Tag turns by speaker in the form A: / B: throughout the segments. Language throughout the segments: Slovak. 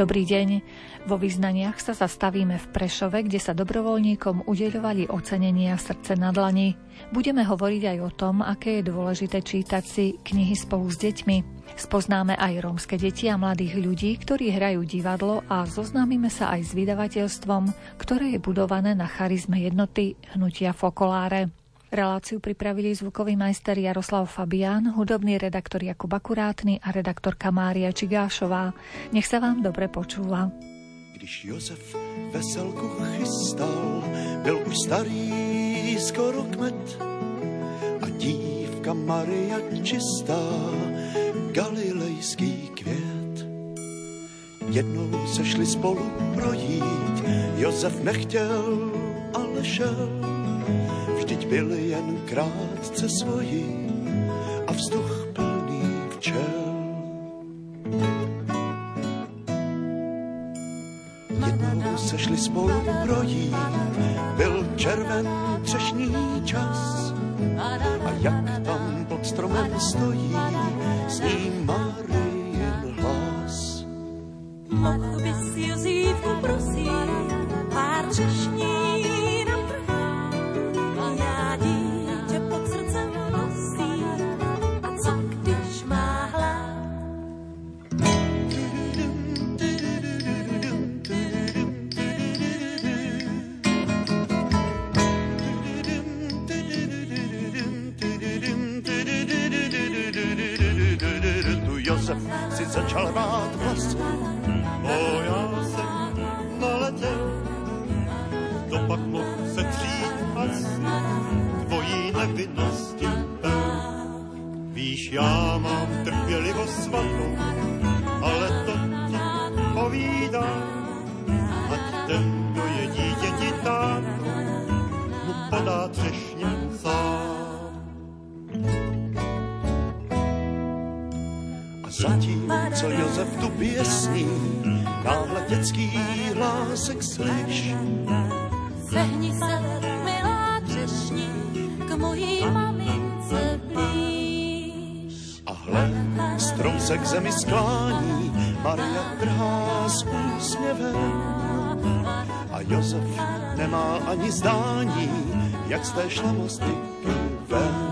A: Dobrý deň. Vo význaniach sa zastavíme v Prešove, kde sa dobrovoľníkom udeľovali ocenenia srdce na dlani. Budeme hovoriť aj o tom, aké je dôležité čítať si knihy spolu s deťmi. Spoznáme aj rómske deti a mladých ľudí, ktorí hrajú divadlo a zoznámime sa aj s vydavateľstvom, ktoré je budované na charizme jednoty hnutia Fokoláre. Reláciu pripravili zvukový majster Jaroslav Fabián, hudobný redaktor Jakub Akurátny a redaktorka Mária Čigášová. Nech sa vám dobre počúva.
B: Když Josef veselku chystal, byl už starý skoro kmet a dívka Maria čistá, galilejský květ. Jednou se šli spolu projít, Josef nechtěl, ale šel vždyť byl jen krátce svojí a vzduch plný včel. Jednou se šli spolu projít, byl červen třešní čas a jak tam pod stromem stojí, s ním Marijin hlas.
C: Mohl bys Jozívku prosím, pár třešní
B: začal hrát hlas.
D: O, já jsem naletěl, to pak mohl se přijít asi tvojí nevinnosti. Víš, já mám trpělivost svatou, ale to ti povídám,
B: co Josef tu pěsní, náhle dětský hlásek slyš.
C: Zehni se, milá třešní, k mojí mamince blíž.
B: A hle, strom se k zemi sklání, Maria trhá s úsměvem. A Josef nemá ani zdání, jak z té šlamosty ven.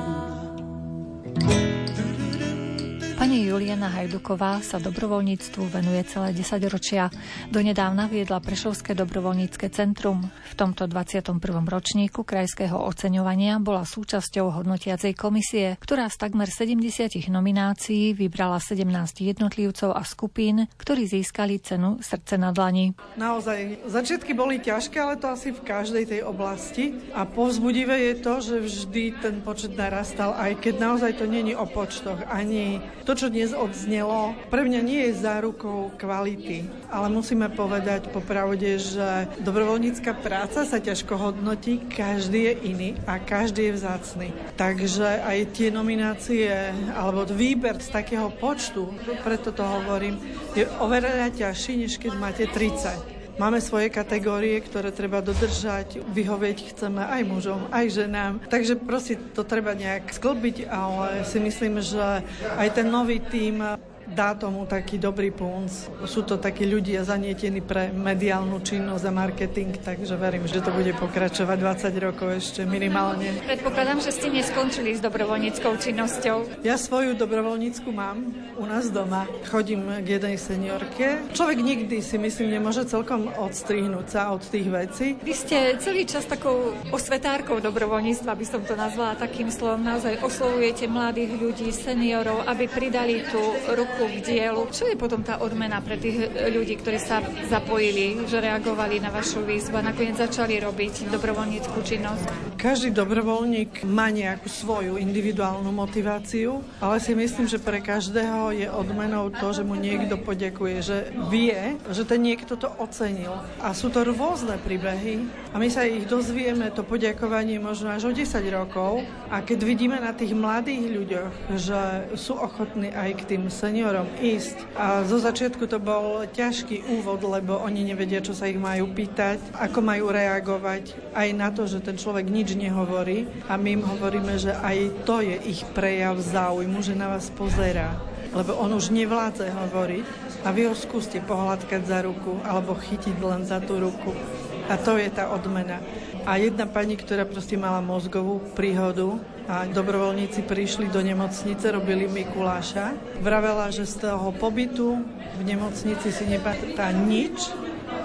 A: Juliana Hajduková sa dobrovoľníctvu venuje celé 10 ročia. Donedávna viedla Prešovské dobrovoľnícke centrum. V tomto 21. ročníku krajského oceňovania bola súčasťou hodnotiacej komisie, ktorá z takmer 70 nominácií vybrala 17 jednotlivcov a skupín, ktorí získali cenu Srdce na dlani.
E: Naozaj, začiatky boli ťažké, ale to asi v každej tej oblasti. A povzbudivé je to, že vždy ten počet narastal, aj keď naozaj to není o počtoch, ani to, čo dnes odznelo, pre mňa nie je zárukou kvality. Ale musíme povedať popravde, že dobrovoľnícka práca sa ťažko hodnotí, každý je iný a každý je vzácny. Takže aj tie nominácie alebo výber z takého počtu, preto to hovorím, je oveľa ťažší, než keď máte 30. Máme svoje kategórie, ktoré treba dodržať, vyhovieť chceme aj mužom, aj ženám. Takže prosím, to treba nejak sklbiť, ale si myslím, že aj ten nový tým dá tomu taký dobrý punc. Sú to takí ľudia zanietení pre mediálnu činnosť a marketing, takže verím, že to bude pokračovať 20 rokov ešte minimálne.
A: Predpokladám, že ste neskončili s dobrovoľníckou činnosťou.
E: Ja svoju dobrovoľnícku mám u nás doma. Chodím k jednej seniorke. Človek nikdy si myslím nemôže celkom odstrihnúť sa od tých vecí.
A: Vy ste celý čas takou osvetárkou dobrovoľníctva, by som to nazvala takým slovom. Naozaj oslovujete mladých ľudí, seniorov, aby pridali tú ruku k dielu. Čo je potom tá odmena pre tých ľudí, ktorí sa zapojili, že reagovali na vašu výzvu a nakoniec začali robiť dobrovoľníckú činnosť?
E: Každý dobrovoľník má nejakú svoju individuálnu motiváciu, ale si myslím, že pre každého je odmenou to, že mu niekto poďakuje, že vie, že ten niekto to ocenil. A sú to rôzne príbehy a my sa ich dozvieme, to poďakovanie možno až o 10 rokov a keď vidíme na tých mladých ľuďoch, že sú ochotní aj k tým seniorom, seniorom ísť. A zo začiatku to bol ťažký úvod, lebo oni nevedia, čo sa ich majú pýtať, ako majú reagovať aj na to, že ten človek nič nehovorí. A my im hovoríme, že aj to je ich prejav záujmu, že na vás pozerá lebo on už nevládze hovoriť, A vy ho skúste pohľadkať za ruku alebo chytiť len za tú ruku. A to je tá odmena. A jedna pani, ktorá proste mala mozgovú príhodu a dobrovoľníci prišli do nemocnice, robili Mikuláša, vravela, že z toho pobytu v nemocnici si nepamätá nič,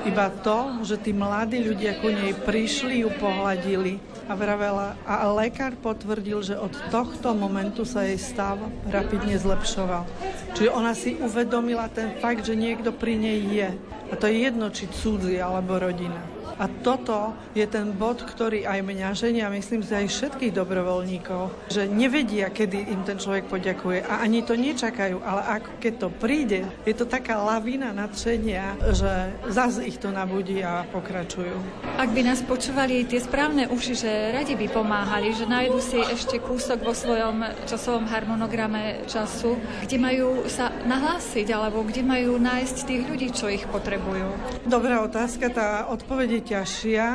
E: iba to, že tí mladí ľudia ku nej prišli, ju pohľadili a vravela. A lekár potvrdil, že od tohto momentu sa jej stav rapidne zlepšoval. Čiže ona si uvedomila ten fakt, že niekto pri nej je. A to je jedno, či cudzí alebo rodina. A toto je ten bod, ktorý aj mňa ženia, myslím si aj všetkých dobrovoľníkov, že nevedia, kedy im ten človek poďakuje a ani to nečakajú, ale ako keď to príde, je to taká lavina nadšenia, že zase ich to nabudí a pokračujú.
A: Ak by nás počúvali tie správne uši, že radi by pomáhali, že nájdu si ešte kúsok vo svojom časovom harmonograme času, kde majú sa nahlásiť alebo kde majú nájsť tých ľudí, čo ich potrebujú.
E: Dobrá otázka, tá odpoveď ťažšia,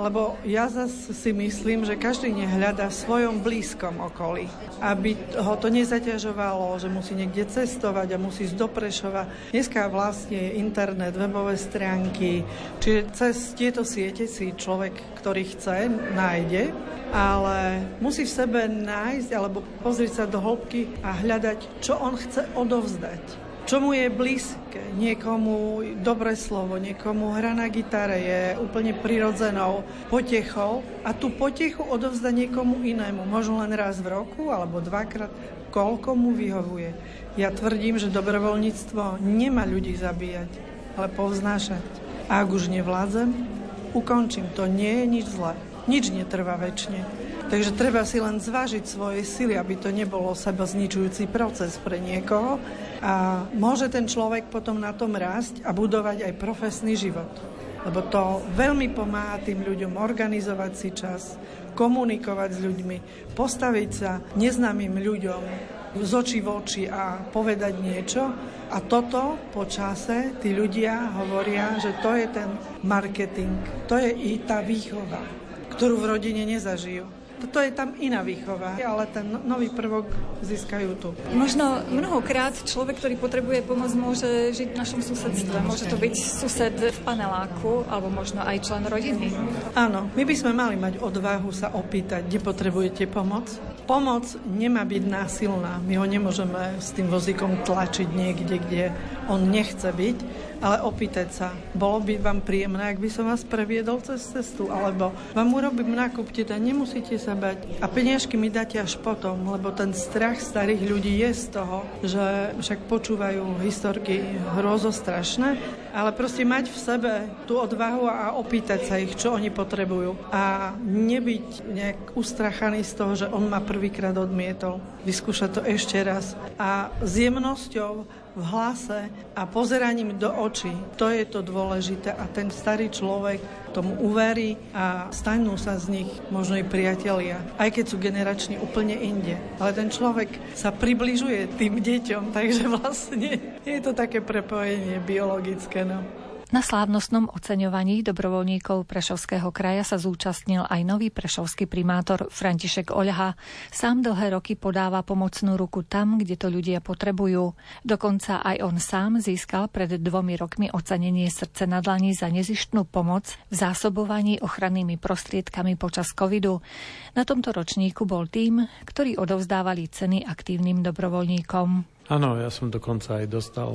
E: lebo ja zase si myslím, že každý nehľada v svojom blízkom okolí. Aby ho to nezaťažovalo, že musí niekde cestovať a musí ísť do Prešova. Dneska vlastne je internet, webové stránky, čiže cez tieto siete si človek, ktorý chce, nájde, ale musí v sebe nájsť alebo pozrieť sa do hĺbky a hľadať, čo on chce odovzdať čo mu je blízke. Niekomu dobré slovo, niekomu hra na gitare je úplne prirodzenou potechou a tú potechu odovzda niekomu inému. Možno len raz v roku alebo dvakrát, koľko mu vyhovuje. Ja tvrdím, že dobrovoľníctvo nemá ľudí zabíjať, ale povznášať. A ak už nevládzem, ukončím. To nie je nič zlé. Nič netrvá väčšine. Takže treba si len zvážiť svoje sily, aby to nebolo seba zničujúci proces pre niekoho, a môže ten človek potom na tom rásť a budovať aj profesný život. Lebo to veľmi pomáha tým ľuďom organizovať si čas, komunikovať s ľuďmi, postaviť sa neznámym ľuďom z očí v oči a povedať niečo. A toto po čase tí ľudia hovoria, že to je ten marketing, to je i tá výchova, ktorú v rodine nezažijú. To je tam iná výchova, ale ten no- nový prvok získajú tu.
A: Možno mnohokrát človek, ktorý potrebuje pomoc, môže žiť v našom susedstve. Môže to byť sused v paneláku, alebo možno aj člen rodiny.
E: Áno, my by sme mali mať odvahu sa opýtať, kde potrebujete pomoc. Pomoc nemá byť násilná. My ho nemôžeme s tým vozíkom tlačiť niekde, kde on nechce byť ale opýtať sa, bolo by vám príjemné, ak by som vás previedol cez cestu, alebo vám urobím nákup, teda nemusíte sa bať a peniažky mi dáte až potom, lebo ten strach starých ľudí je z toho, že však počúvajú historky hrozostrašné, ale proste mať v sebe tú odvahu a opýtať sa ich, čo oni potrebujú a nebyť nejak ustrachaný z toho, že on ma prvýkrát odmietol. Vyskúšať to ešte raz a s jemnosťou v hlase a pozeraním do očí. To je to dôležité a ten starý človek tomu uverí a stanú sa z nich možno i priatelia, aj keď sú generačne úplne inde. Ale ten človek sa približuje tým deťom, takže vlastne je to také prepojenie biologické. No.
A: Na slávnostnom oceňovaní dobrovoľníkov Prešovského kraja sa zúčastnil aj nový prešovský primátor František Oľha. Sám dlhé roky podáva pomocnú ruku tam, kde to ľudia potrebujú. Dokonca aj on sám získal pred dvomi rokmi ocenenie srdce na dlani za nezištnú pomoc v zásobovaní ochrannými prostriedkami počas covidu. Na tomto ročníku bol tým, ktorí odovzdávali ceny aktívnym dobrovoľníkom.
F: Áno, ja som dokonca aj dostal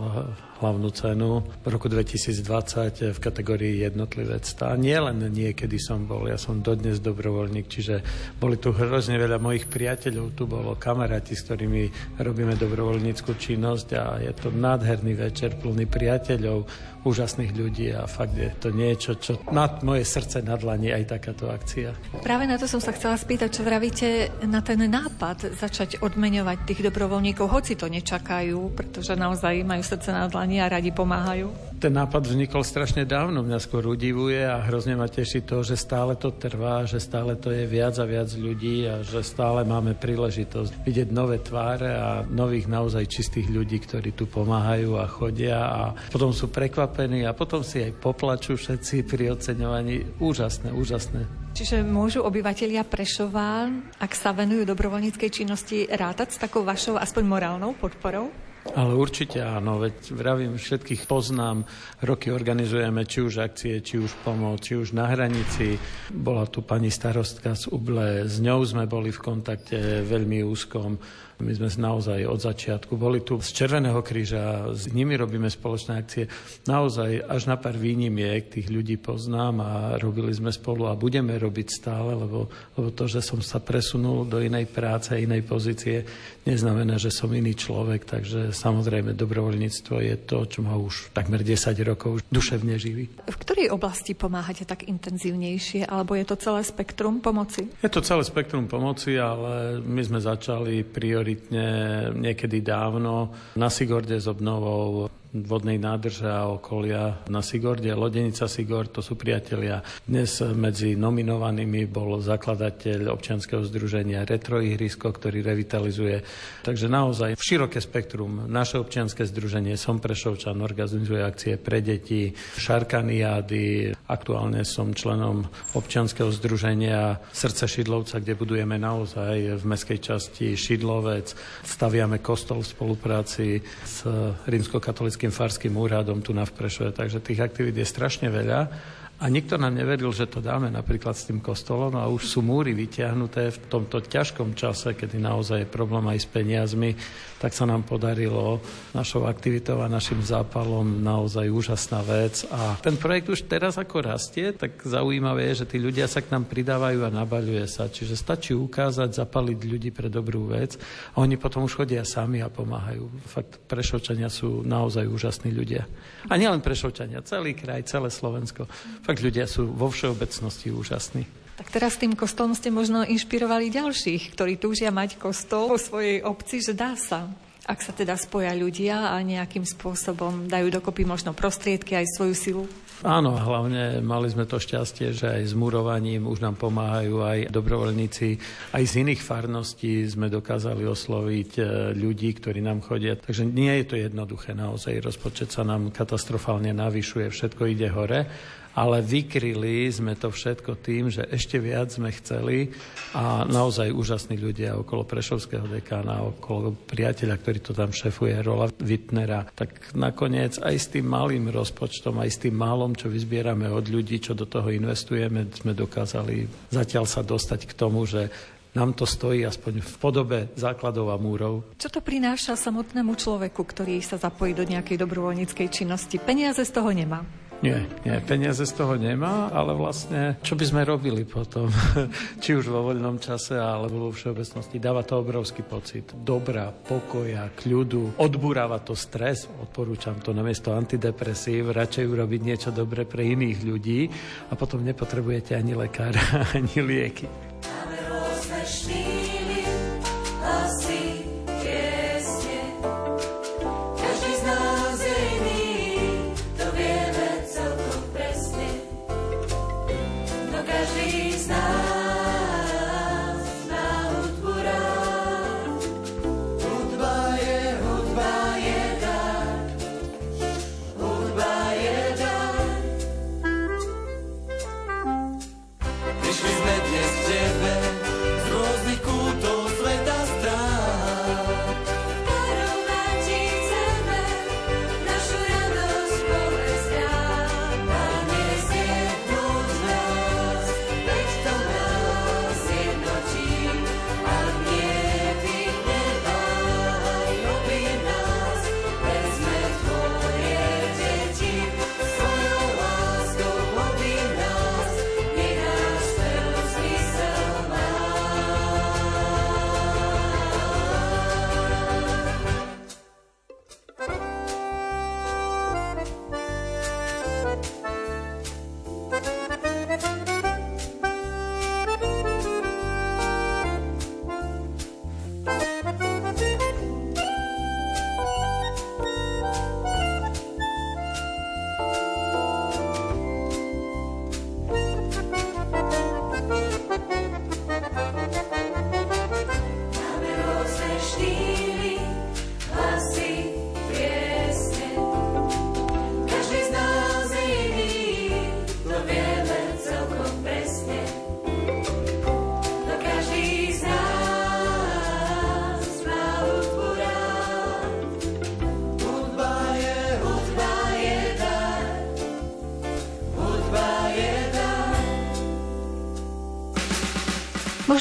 F: hlavnú cenu v roku 2020 v kategórii jednotlivec. A nie len niekedy som bol, ja som dodnes dobrovoľník, čiže boli tu hrozne veľa mojich priateľov, tu bolo kamaráti, s ktorými robíme dobrovoľníckú činnosť a je to nádherný večer plný priateľov, úžasných ľudí a fakt je to niečo, čo nad moje srdce nadlani aj takáto akcia.
A: Práve na to som sa chcela spýtať, čo vravíte na ten nápad začať odmeňovať tých dobrovoľníkov, hoci to nečakajú, pretože naozaj majú srdce na dlani a radi pomáhajú.
F: Ten nápad vznikol strašne dávno, mňa skôr udivuje a hrozne ma teší to, že stále to trvá, že stále to je viac a viac ľudí a že stále máme príležitosť vidieť nové tváre a nových naozaj čistých ľudí, ktorí tu pomáhajú a chodia a potom sú prekvapení a potom si aj poplačú všetci pri oceňovaní. Úžasné, úžasné.
A: Čiže môžu obyvatelia Prešova, ak sa venujú dobrovoľníckej činnosti, rátať s takou vašou aspoň morálnou podporou?
F: Ale určite áno, veď vravím, všetkých poznám, roky organizujeme či už akcie, či už pomoc, či už na hranici. Bola tu pani starostka z Uble, s ňou sme boli v kontakte veľmi úzkom. My sme naozaj od začiatku boli tu z Červeného kríža, s nimi robíme spoločné akcie. Naozaj až na pár výnimiek tých ľudí poznám a robili sme spolu a budeme robiť stále, lebo, lebo to, že som sa presunul do inej práce, inej pozície, neznamená, že som iný človek, takže samozrejme dobrovoľníctvo je to, čo ma už takmer 10 rokov duševne živí.
A: V ktorej oblasti pomáhate tak intenzívnejšie, alebo je to celé spektrum pomoci?
F: Je to celé spektrum pomoci, ale my sme začali priori prioritne niekedy dávno. Na Sigorde s obnovou vodnej nádrže a okolia na Sigorde. Lodenica Sigord, to sú priatelia. Dnes medzi nominovanými bol zakladateľ občianskeho združenia Retroihrisko, ktorý revitalizuje. Takže naozaj široké spektrum. Naše občianske združenie Som Prešovčan organizuje akcie pre deti, šarkaniády. Aktuálne som členom občianskeho združenia Srdce Šidlovca, kde budujeme naozaj v meskej časti Šidlovec. Staviame kostol v spolupráci s rímskokatolickým Krajským farským úradom tu na Vprešove, takže tých aktivít je strašne veľa. A nikto nám neveril, že to dáme napríklad s tým kostolom a už sú múry vyťahnuté v tomto ťažkom čase, kedy naozaj je problém aj s peniazmi, tak sa nám podarilo našou aktivitou a našim zápalom naozaj úžasná vec. A ten projekt už teraz ako rastie, tak zaujímavé je, že tí ľudia sa k nám pridávajú a nabaľuje sa. Čiže stačí ukázať, zapaliť ľudí pre dobrú vec a oni potom už chodia sami a pomáhajú. Fakt, Prešovčania sú naozaj úžasní ľudia. A nielen Prešovčania, celý kraj, celé Slovensko. Fakt Fakt ľudia sú vo všeobecnosti úžasní.
A: Tak teraz tým kostolom ste možno inšpirovali ďalších, ktorí túžia mať kostol vo svojej obci, že dá sa. Ak sa teda spoja ľudia a nejakým spôsobom dajú dokopy možno prostriedky aj svoju silu.
F: Áno, hlavne mali sme to šťastie, že aj s murovaním už nám pomáhajú aj dobrovoľníci. Aj z iných farností sme dokázali osloviť e, ľudí, ktorí nám chodia. Takže nie je to jednoduché naozaj. Rozpočet sa nám katastrofálne navyšuje, všetko ide hore ale vykryli sme to všetko tým, že ešte viac sme chceli a naozaj úžasní ľudia okolo Prešovského dekána, okolo priateľa, ktorý to tam šefuje, Rola Wittnera, tak nakoniec aj s tým malým rozpočtom, aj s tým malom, čo vyzbierame od ľudí, čo do toho investujeme, sme dokázali zatiaľ sa dostať k tomu, že nám to stojí aspoň v podobe základov a múrov.
A: Čo to prináša samotnému človeku, ktorý sa zapojí do nejakej dobrovoľníckej činnosti? Peniaze z toho nemá.
F: Nie, nie, peniaze z toho nemá, ale vlastne, čo by sme robili potom, či už vo voľnom čase, alebo vo všeobecnosti, dáva to obrovský pocit dobra, pokoja, kľudu, odburáva to stres, odporúčam to namiesto antidepresív, radšej urobiť niečo dobre pre iných ľudí a potom nepotrebujete ani lekára, ani lieky.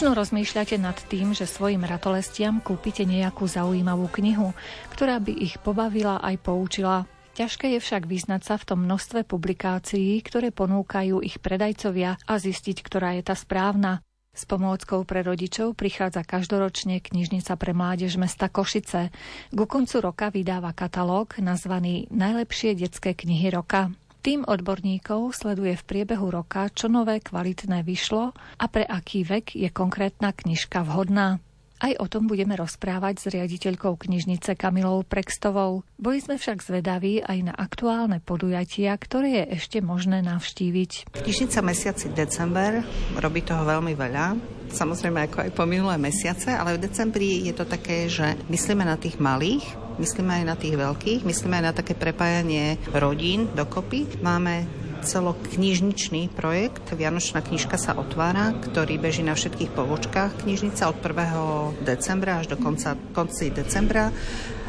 A: Možno rozmýšľate nad tým, že svojim ratolestiam kúpite nejakú zaujímavú knihu, ktorá by ich pobavila aj poučila. Ťažké je však vyznať sa v tom množstve publikácií, ktoré ponúkajú ich predajcovia a zistiť, ktorá je tá správna. S pomôckou pre rodičov prichádza každoročne knižnica pre mládež mesta Košice. Ku koncu roka vydáva katalóg nazvaný Najlepšie detské knihy roka. Tým odborníkov sleduje v priebehu roka, čo nové kvalitné vyšlo a pre aký vek je konkrétna knižka vhodná. Aj o tom budeme rozprávať s riaditeľkou knižnice Kamilou Prekstovou. Boli sme však zvedaví aj na aktuálne podujatia, ktoré je ešte možné navštíviť.
G: Knižnica mesiaci december robí toho veľmi veľa samozrejme ako aj po minulé mesiace, ale v decembri je to také, že myslíme na tých malých, myslíme aj na tých veľkých, myslíme aj na také prepájanie rodín dokopy. Máme celoknižničný projekt. Vianočná knižka sa otvára, ktorý beží na všetkých pobočkách knižnica od 1. decembra až do konca, konci decembra.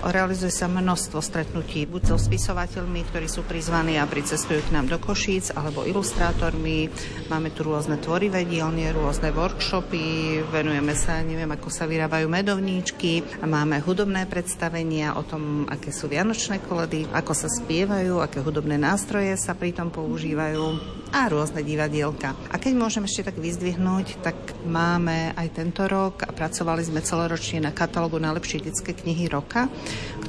G: Realizuje sa množstvo stretnutí buď so spisovateľmi, ktorí sú prizvaní a pricestujú k nám do Košíc, alebo ilustrátormi. Máme tu rôzne tvorivé dielne, rôzne workshopy, venujeme sa, neviem, ako sa vyrábajú medovníčky. Máme hudobné predstavenia o tom, aké sú vianočné koledy, ako sa spievajú, aké hudobné nástroje sa pri tom používajú a rôzne divadielka. A keď môžem ešte tak vyzdvihnúť, tak máme aj tento rok a pracovali sme celoročne na katalógu najlepšie detské knihy roka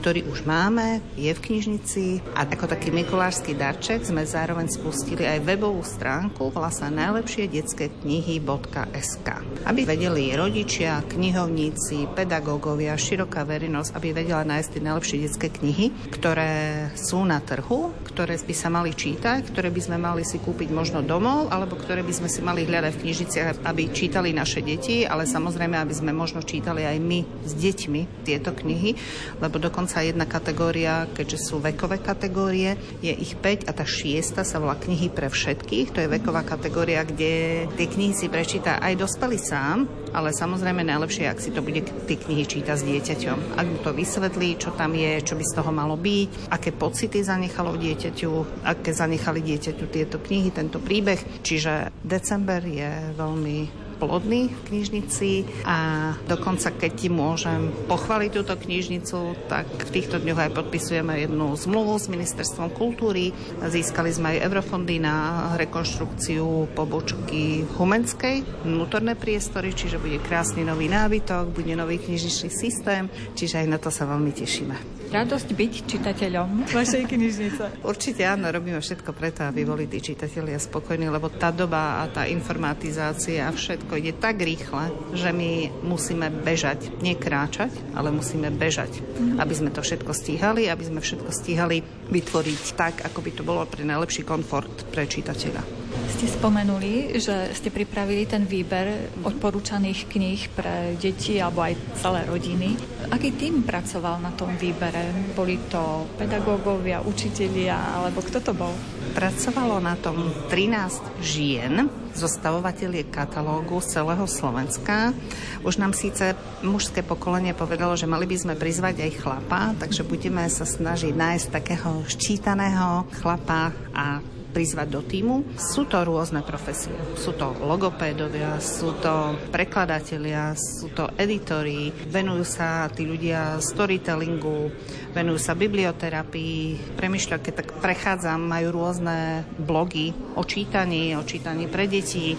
G: ktorý už máme, je v knižnici a ako taký mikulášsky darček sme zároveň spustili aj webovú stránku, volá najlepšie detské knihy.sk. Aby vedeli rodičia, knihovníci, pedagógovia, široká verejnosť, aby vedela nájsť tie najlepšie detské knihy, ktoré sú na trhu, ktoré by sa mali čítať, ktoré by sme mali si kúpiť možno domov, alebo ktoré by sme si mali hľadať v knižniciach, aby čítali naše deti, ale samozrejme, aby sme možno čítali aj my s deťmi tieto knihy, lebo dokonca jedna kategória, keďže sú vekové kategórie, je ich 5 a tá šiesta sa volá knihy pre všetkých. To je veková kategória, kde tie knihy si prečíta aj dospelý sám, ale samozrejme najlepšie, ak si to bude tie knihy čítať s dieťaťom. Ak mu to vysvetlí, čo tam je, čo by z toho malo byť, aké pocity zanechalo v dieťaťu, aké zanechali dieťaťu tieto knihy, tento príbeh. Čiže december je veľmi plodný v knižnici a dokonca keď ti môžem pochváliť túto knižnicu, tak v týchto dňoch aj podpisujeme jednu zmluvu s Ministerstvom kultúry. Získali sme aj eurofondy na rekonštrukciu pobočky Humenskej, vnútorné priestory, čiže bude krásny nový nábytok, bude nový knižničný systém, čiže aj na to sa veľmi tešíme
A: radosť byť čitateľom vašej knižnice?
G: Určite áno, robíme všetko preto, aby boli tí čitatelia spokojní, lebo tá doba a tá informatizácia a všetko ide tak rýchle, že my musíme bežať, nekráčať, ale musíme bežať, mm. aby sme to všetko stíhali, aby sme všetko stíhali vytvoriť tak, ako by to bolo pre najlepší komfort pre čitateľa.
A: Ste spomenuli, že ste pripravili ten výber odporúčaných kníh pre deti alebo aj celé rodiny. Aký tým pracoval na tom výbere? Boli to pedagógovia, učitelia alebo kto to bol?
G: Pracovalo na tom 13 žien, zostavovateľie katalógu z celého Slovenska. Už nám síce mužské pokolenie povedalo, že mali by sme prizvať aj chlapa, takže budeme sa snažiť nájsť takého ščítaného chlapa a prizvať do týmu. Sú to rôzne profesie. Sú to logopédovia, sú to prekladatelia, sú to editori, venujú sa tí ľudia storytellingu, venujú sa biblioterapii, premyšľa, keď tak prechádzam, majú rôzne blogy o čítaní, o čítaní pre deti,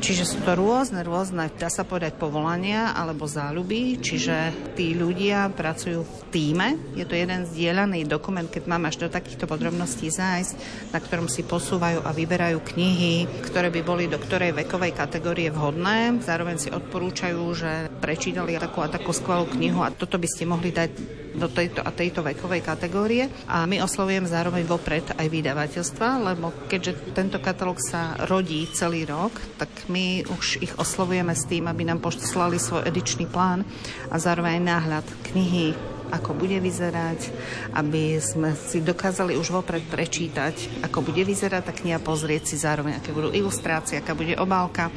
G: Čiže sú to rôzne, rôzne, dá sa povedať, povolania alebo záľuby, čiže tí ľudia pracujú v týme. Je to jeden zdieľaný dokument, keď mám až do takýchto podrobností zájsť, na ktorom si posúvajú a vyberajú knihy, ktoré by boli do ktorej vekovej kategórie vhodné. Zároveň si odporúčajú, že prečítali takú a takú skvelú knihu a toto by ste mohli dať do tejto a tejto vekovej kategórie. A my oslovujem zároveň vopred aj vydavateľstva, lebo keďže tento katalóg sa rodí celý rok, tak my už ich oslovujeme s tým, aby nám poslali svoj edičný plán a zároveň náhľad knihy, ako bude vyzerať, aby sme si dokázali už vopred prečítať, ako bude vyzerať tá kniha, pozrieť si zároveň, aké budú ilustrácie, aká bude obálka.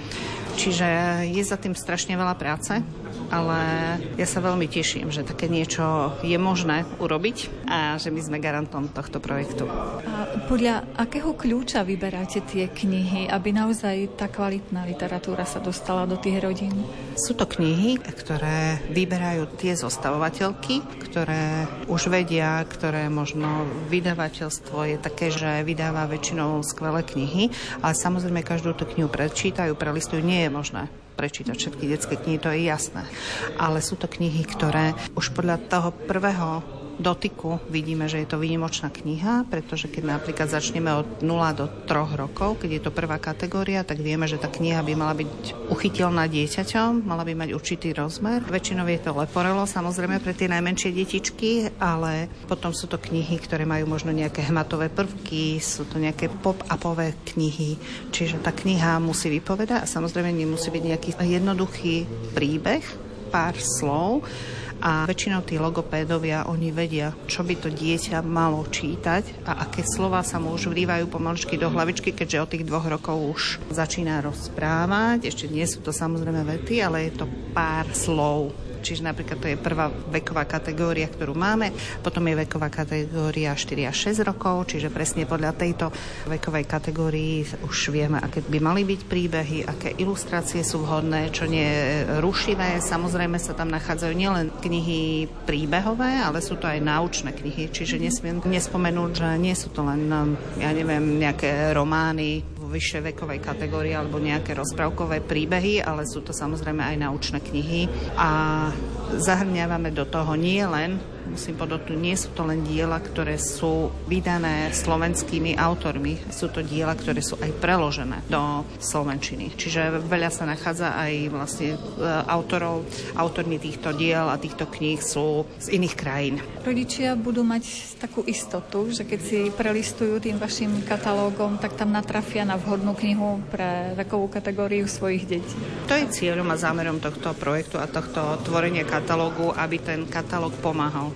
G: Čiže je za tým strašne veľa práce ale ja sa veľmi teším, že také niečo je možné urobiť a že my sme garantom tohto projektu.
A: A podľa akého kľúča vyberáte tie knihy, aby naozaj tá kvalitná literatúra sa dostala do tých rodín?
G: Sú to knihy, ktoré vyberajú tie zostavovateľky, ktoré už vedia, ktoré možno vydavateľstvo je také, že vydáva väčšinou skvelé knihy, ale samozrejme každú tú knihu prečítajú, prelistujú, nie je možné prečítať všetky detské knihy, to je jasné. Ale sú to knihy, ktoré už podľa toho prvého dotyku. Vidíme, že je to výnimočná kniha, pretože keď napríklad začneme od 0 do 3 rokov, keď je to prvá kategória, tak vieme, že tá kniha by mala byť uchytilná dieťaťom, mala by mať určitý rozmer. Väčšinou je to leporelo, samozrejme pre tie najmenšie detičky, ale potom sú to knihy, ktoré majú možno nejaké hmatové prvky, sú to nejaké pop-upové knihy, čiže tá kniha musí vypovedať a samozrejme nemusí byť nejaký jednoduchý príbeh, pár slov, a väčšinou tí logopédovia, oni vedia, čo by to dieťa malo čítať a aké slova sa mu už vrývajú pomaličky do hlavičky, keďže od tých dvoch rokov už začína rozprávať. Ešte nie sú to samozrejme vety, ale je to pár slov čiže napríklad to je prvá veková kategória, ktorú máme, potom je veková kategória 4 až 6 rokov, čiže presne podľa tejto vekovej kategórii už vieme, aké by mali byť príbehy, aké ilustrácie sú vhodné, čo nie je rušivé. Samozrejme sa tam nachádzajú nielen knihy príbehové, ale sú to aj naučné knihy, čiže nesmiem nespomenúť, že nie sú to len, ja neviem, nejaké romány vyššej vekovej kategórie alebo nejaké rozprávkové príbehy, ale sú to samozrejme aj naučné knihy. A zahrňávame do toho nie len musím podotknúť, nie sú to len diela, ktoré sú vydané slovenskými autormi, sú to diela, ktoré sú aj preložené do slovenčiny. Čiže veľa sa nachádza aj vlastne e, autorov, autormi týchto diel a týchto kníh sú z iných krajín.
A: Rodičia budú mať takú istotu, že keď si prelistujú tým vašim katalógom, tak tam natrafia na vhodnú knihu pre vekovú kategóriu svojich detí.
G: To je cieľom a zámerom tohto projektu a tohto tvorenia katalógu, aby ten katalóg pomáhal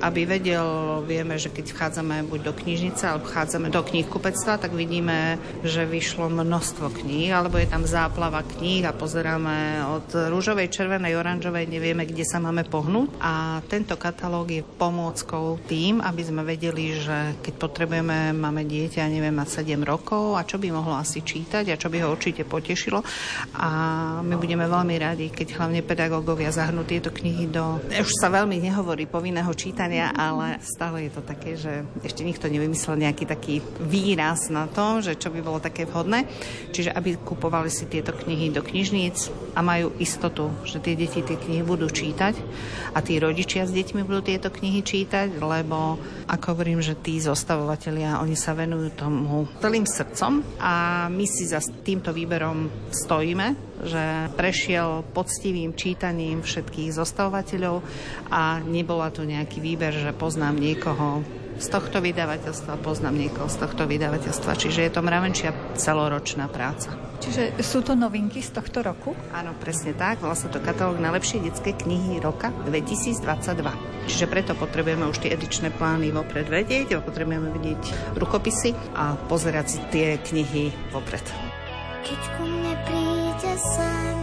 G: aby vedel, vieme, že keď vchádzame buď do knižnice, alebo vchádzame do knihkupectva, tak vidíme, že vyšlo množstvo kníh, alebo je tam záplava kníh a pozeráme od rúžovej, červenej, oranžovej, nevieme, kde sa máme pohnúť. A tento katalóg je pomôckou tým, aby sme vedeli, že keď potrebujeme, máme dieťa, neviem, mať 7 rokov a čo by mohlo asi čítať a čo by ho určite potešilo. A my budeme veľmi radi, keď hlavne pedagógovia zahrnú tieto knihy do... Už sa veľmi nehovorí povinného čítania, ale stále je to také, že ešte nikto nevymyslel nejaký taký výraz na to, že čo by bolo také vhodné. Čiže aby kupovali si tieto knihy do knižníc a majú istotu, že tie deti tie knihy budú čítať a tí rodičia s deťmi budú tieto knihy čítať, lebo ako hovorím, že tí zostavovatelia, oni sa venujú tomu celým srdcom a my si za týmto výberom stojíme že prešiel poctivým čítaním všetkých zostavovateľov a nebola to nejaký výber, že poznám niekoho z tohto vydavateľstva, poznám niekoho z tohto vydavateľstva. Čiže je to mravenčia celoročná práca.
A: Čiže sú to novinky z tohto roku?
G: Áno, presne tak. Volá sa to katalóg najlepšie detské knihy roka 2022. Čiže preto potrebujeme už tie edičné plány vopred vedieť, potrebujeme vidieť rukopisy a pozerať si tie knihy vopred.
H: Keď ku mne príde sen,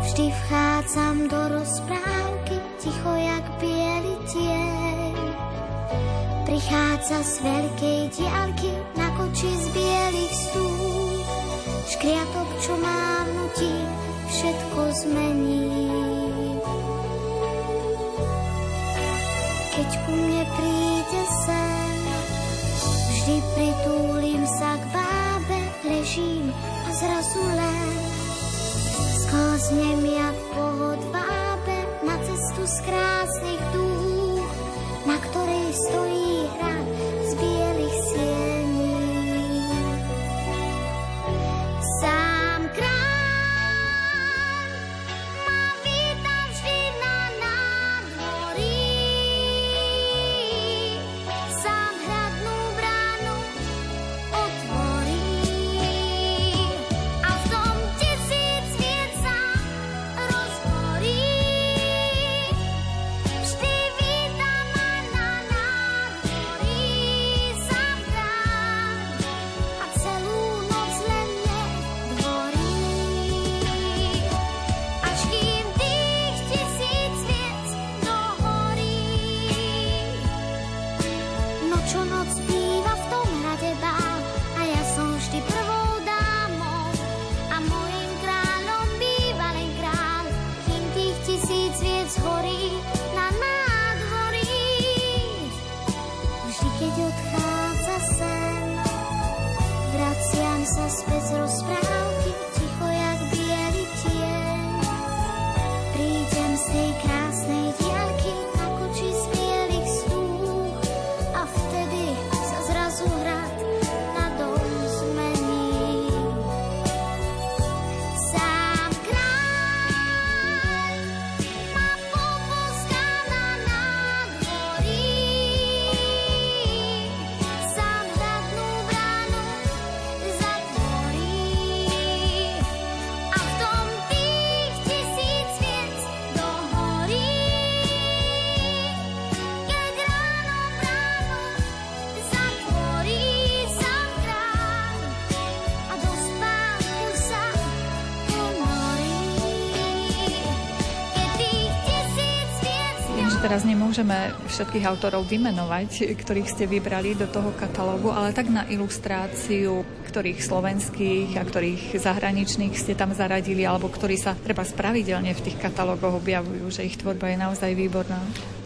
H: vždy vchádzam do rozprávky, ticho jak biely tieň. Prichádza z veľkej diálky na koči z bielých stúp, škriatok, čo má vnutí, všetko zmení. Keď ku mne príde sen, vždy pritúlim sa k bábu, ležím zrazu len sklznem jak pohod vábe na cestu z krásnych dúch, na ktorej stojí
A: že teraz nemôžeme všetkých autorov vymenovať, ktorých ste vybrali do toho katalógu, ale tak na ilustráciu, ktorých slovenských a ktorých zahraničných ste tam zaradili, alebo ktorí sa treba spravidelne v tých katalógoch objavujú, že ich tvorba je naozaj výborná.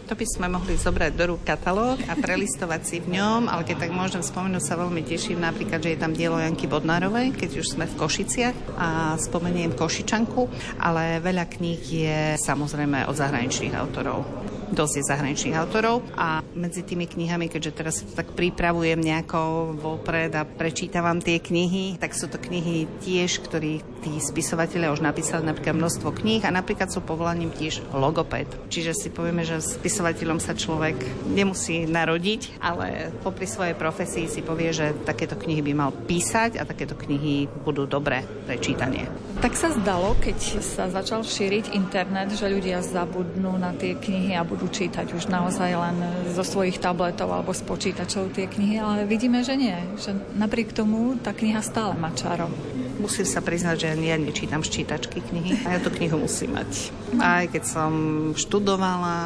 G: To by sme mohli zobrať do rúk katalóg a prelistovať si v ňom, ale keď tak môžem spomenúť, sa veľmi teším napríklad, že je tam dielo Janky Bodnárovej, keď už sme v Košiciach a spomeniem Košičanku, ale veľa kníh je samozrejme od zahraničných autorov dosť je zahraničných autorov a medzi tými knihami, keďže teraz tak pripravujem nejako vopred a prečítavam tie knihy, tak sú to knihy tiež, ktorí tí spisovateľia už napísali napríklad množstvo kníh a napríklad sú povolaním tiež logoped. Čiže si povieme, že spisovateľom sa človek nemusí narodiť, ale popri svojej profesii si povie, že takéto knihy by mal písať a takéto knihy budú dobré pre čítanie.
A: Tak sa zdalo, keď sa začal šíriť internet, že ľudia zabudnú na tie knihy a budú čítať už naozaj len zo svojich tabletov alebo z počítačov tie knihy, ale vidíme, že nie. Že napriek tomu tá kniha stále má čaro.
G: Musím sa priznať, že ja nečítam ščítačky knihy a ja tú knihu musím mať. Aj keď som študovala,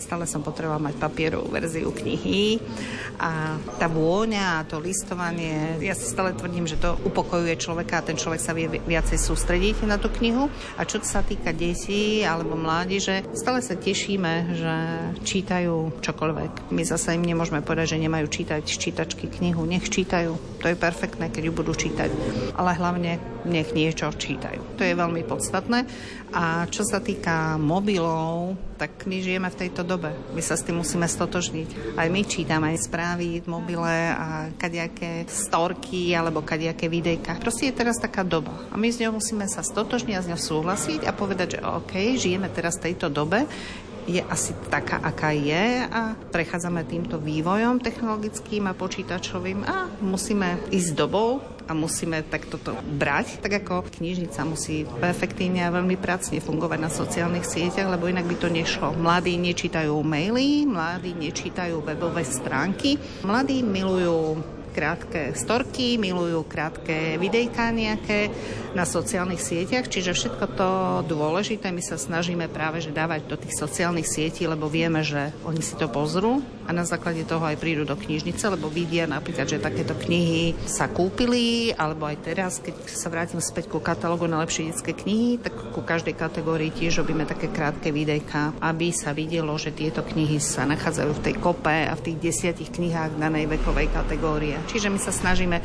G: stále som potrebovala mať papierovú verziu knihy a tá vôňa a to listovanie, ja si stále tvrdím, že to upokojuje človeka a ten človek sa vie viacej sústrediť na tú knihu. A čo sa týka detí alebo mládeže, stále sa tešíme, že čítajú čokoľvek. My zase im nemôžeme povedať, že nemajú čítať čítačky knihu. Nech čítajú. To je perfektné, keď ju budú čítať. Ale hlavne nech niečo čítajú. To je veľmi podstatné. A čo sa týka mobilov, tak my žijeme v tejto dobe. My sa s tým musíme stotožniť. Aj my čítame aj správy mobile a kadejaké storky alebo kadejaké videjka. Proste je teraz taká doba. A my s ňou musíme sa stotožniť a s ňou súhlasiť a povedať, že OK, žijeme teraz v tejto dobe, je asi taká, aká je a prechádzame týmto vývojom technologickým a počítačovým a musíme ísť dobou a musíme takto to brať, tak ako knižnica musí efektívne a veľmi pracne fungovať na sociálnych sieťach, lebo inak by to nešlo. Mladí nečítajú maily, mladí nečítajú webové stránky, mladí milujú krátke storky, milujú krátke videjka nejaké na sociálnych sieťach, čiže všetko to dôležité my sa snažíme práve že dávať do tých sociálnych sietí, lebo vieme, že oni si to pozrú a na základe toho aj prídu do knižnice, lebo vidia napríklad, že takéto knihy sa kúpili, alebo aj teraz, keď sa vrátim späť ku katalógu na lepšie detské knihy, tak ku každej kategórii tiež robíme také krátke videjka, aby sa videlo, že tieto knihy sa nachádzajú v tej kope a v tých desiatich knihách danej vekovej kategórie. Čiže my sa snažíme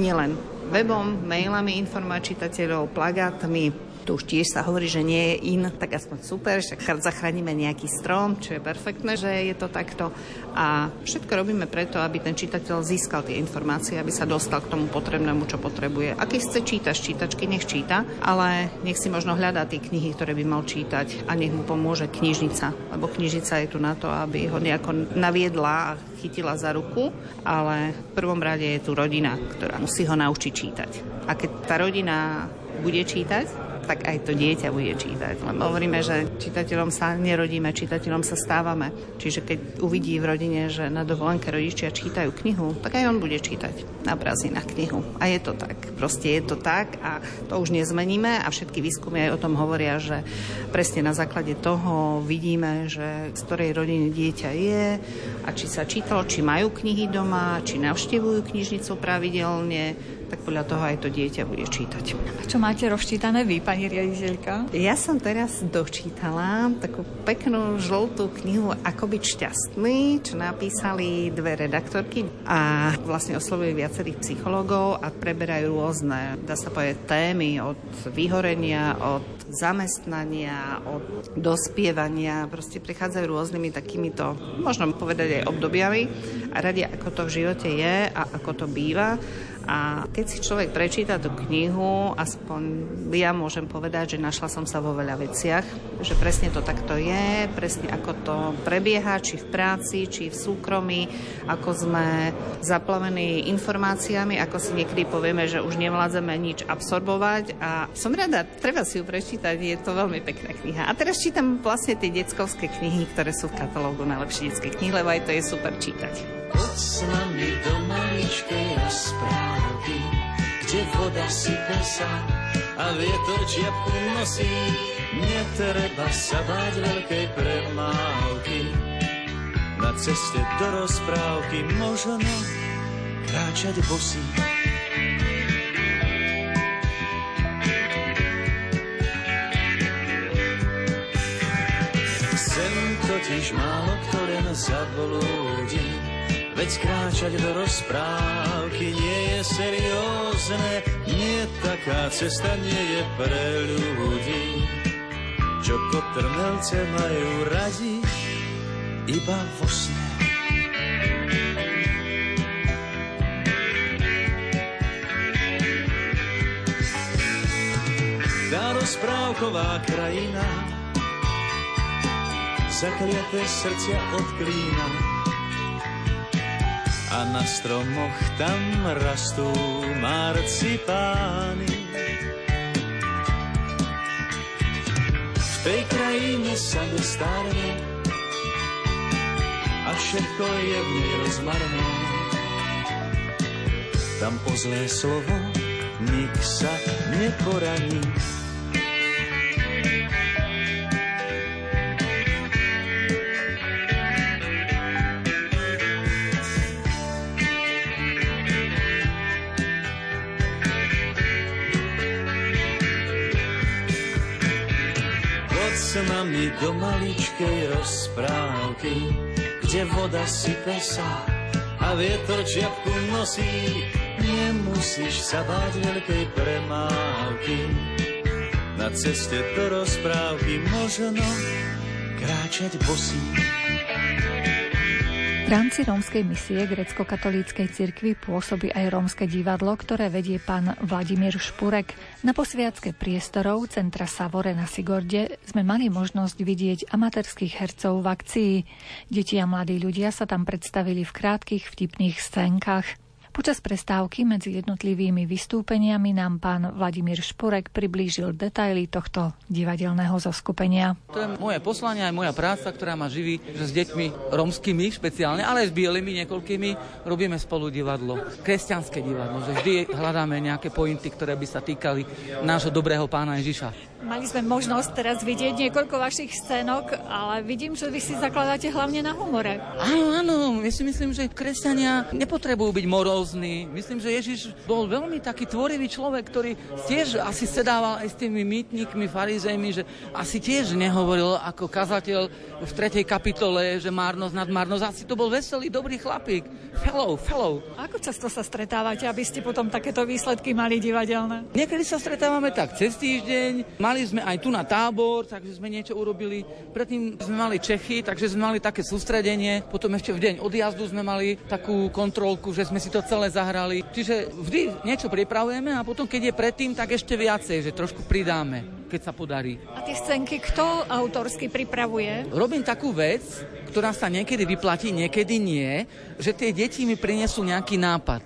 G: nielen webom, mailami informovať čitateľov, plagátmi, tu už tiež sa hovorí, že nie je in, tak aspoň super, však zachránime nejaký strom, čo je perfektné, že je to takto. A všetko robíme preto, aby ten čitateľ získal tie informácie, aby sa dostal k tomu potrebnému, čo potrebuje. A keď chce čítať čítačky, nech číta, ale nech si možno hľadá tie knihy, ktoré by mal čítať a nech mu pomôže knižnica, lebo knižnica je tu na to, aby ho nejako naviedla a chytila za ruku, ale v prvom rade je tu rodina, ktorá musí ho naučiť čítať. A keď tá rodina bude čítať, tak aj to dieťa bude čítať. Lebo hovoríme, že čitateľom sa nerodíme, čitateľom sa stávame. Čiže keď uvidí v rodine, že na dovolenke rodičia čítajú knihu, tak aj on bude čítať na prázdninách knihu. A je to tak. Proste je to tak a to už nezmeníme a všetky výskumy aj o tom hovoria, že presne na základe toho vidíme, že z ktorej rodiny dieťa je a či sa čítalo, či majú knihy doma, či navštevujú knižnicu pravidelne, tak podľa toho aj to dieťa bude čítať.
A: A čo máte rozčítané vy, pani riaditeľka?
G: Ja som teraz dočítala takú peknú žltú knihu Ako byť šťastný, čo napísali dve redaktorky a vlastne oslovujú viacerých psychológov a preberajú rôzne, dá sa povedať, témy od vyhorenia, od zamestnania, od dospievania, proste prichádzajú rôznymi takýmito, možno povedať aj obdobiami a radia, ako to v živote je a ako to býva. A keď si človek prečíta tú knihu, aspoň ja môžem povedať, že našla som sa vo veľa veciach, že presne to takto je, presne ako to prebieha, či v práci, či v súkromí, ako sme zaplavení informáciami, ako si niekedy povieme, že už nevládzeme nič absorbovať a som rada, treba si ju prečítať, je to veľmi pekná kniha. A teraz čítam vlastne tie detskovské knihy, ktoré sú v katalógu najlepšie detské knihy, lebo aj to je super čítať. Poď s nami do maličkej rozprávky, kde voda sype sa
I: a vietor čiapku nosí. Netreba sa báť veľkej premávky, na ceste do rozprávky možno kráčať bosí. Sem totiž málo kto len zablúdi, veď kráčať do rozprávky nie je seriózne, nie taká cesta nie je pre ľudí, čo kotrmelce majú radi iba vo sne. Tá rozprávková krajina zakliaté srdcia od klína a na stromoch tam rastú marcipány. V tej krajine sa nestarne a všetko je v nej rozmarné. Tam o zlé slovo nik sa neporaní. Nami do maličkej rozprávky, kde voda sype sa a vietor čiapku nosí. Nemusíš sa báť veľkej premávky, na ceste do rozprávky možno kráčať bosí.
A: V rámci rómskej misie grecko-katolíckej cirkvi pôsobí aj rómske divadlo, ktoré vedie pán Vladimír Špurek. Na posviacke priestorov Centra Savore na Sigorde sme mali možnosť vidieť amatérských hercov v akcii. Deti a mladí ľudia sa tam predstavili v krátkých vtipných scénkach. Počas prestávky medzi jednotlivými vystúpeniami nám pán Vladimír Špurek priblížil detaily tohto divadelného zoskupenia.
J: To je moje poslanie aj moja práca, ktorá ma živí, že s deťmi romskými špeciálne, ale aj s bielými niekoľkými robíme spolu divadlo. Kresťanské divadlo, že vždy hľadáme nejaké pointy, ktoré by sa týkali nášho dobrého pána Ježiša.
A: Mali sme možnosť teraz vidieť niekoľko vašich scénok, ale vidím, že vy si zakladáte hlavne na humore.
J: Áno, áno, ja si myslím, že kresťania nepotrebujú byť morózni. Myslím, že Ježiš bol veľmi taký tvorivý človek, ktorý tiež asi sedával aj s tými mýtnikmi, farizejmi, že asi tiež nehovoril ako kazateľ v tretej kapitole, že márnosť nad márnosť. Asi to bol veselý, dobrý chlapík. Fellow, fellow.
A: Ako často sa stretávate, aby ste potom takéto výsledky mali divadelné?
J: Niekedy sa stretávame tak cez týždeň, mali sme aj tu na tábor, takže sme niečo urobili. Predtým sme mali Čechy, takže sme mali také sústredenie. Potom ešte v deň odjazdu sme mali takú kontrolku, že sme si to celé zahrali. Čiže vždy niečo pripravujeme a potom, keď je predtým, tak ešte viacej, že trošku pridáme keď sa podarí.
A: A tie scénky kto autorsky pripravuje?
J: Robím takú vec, ktorá sa niekedy vyplatí, niekedy nie, že tie deti mi prinesú nejaký nápad.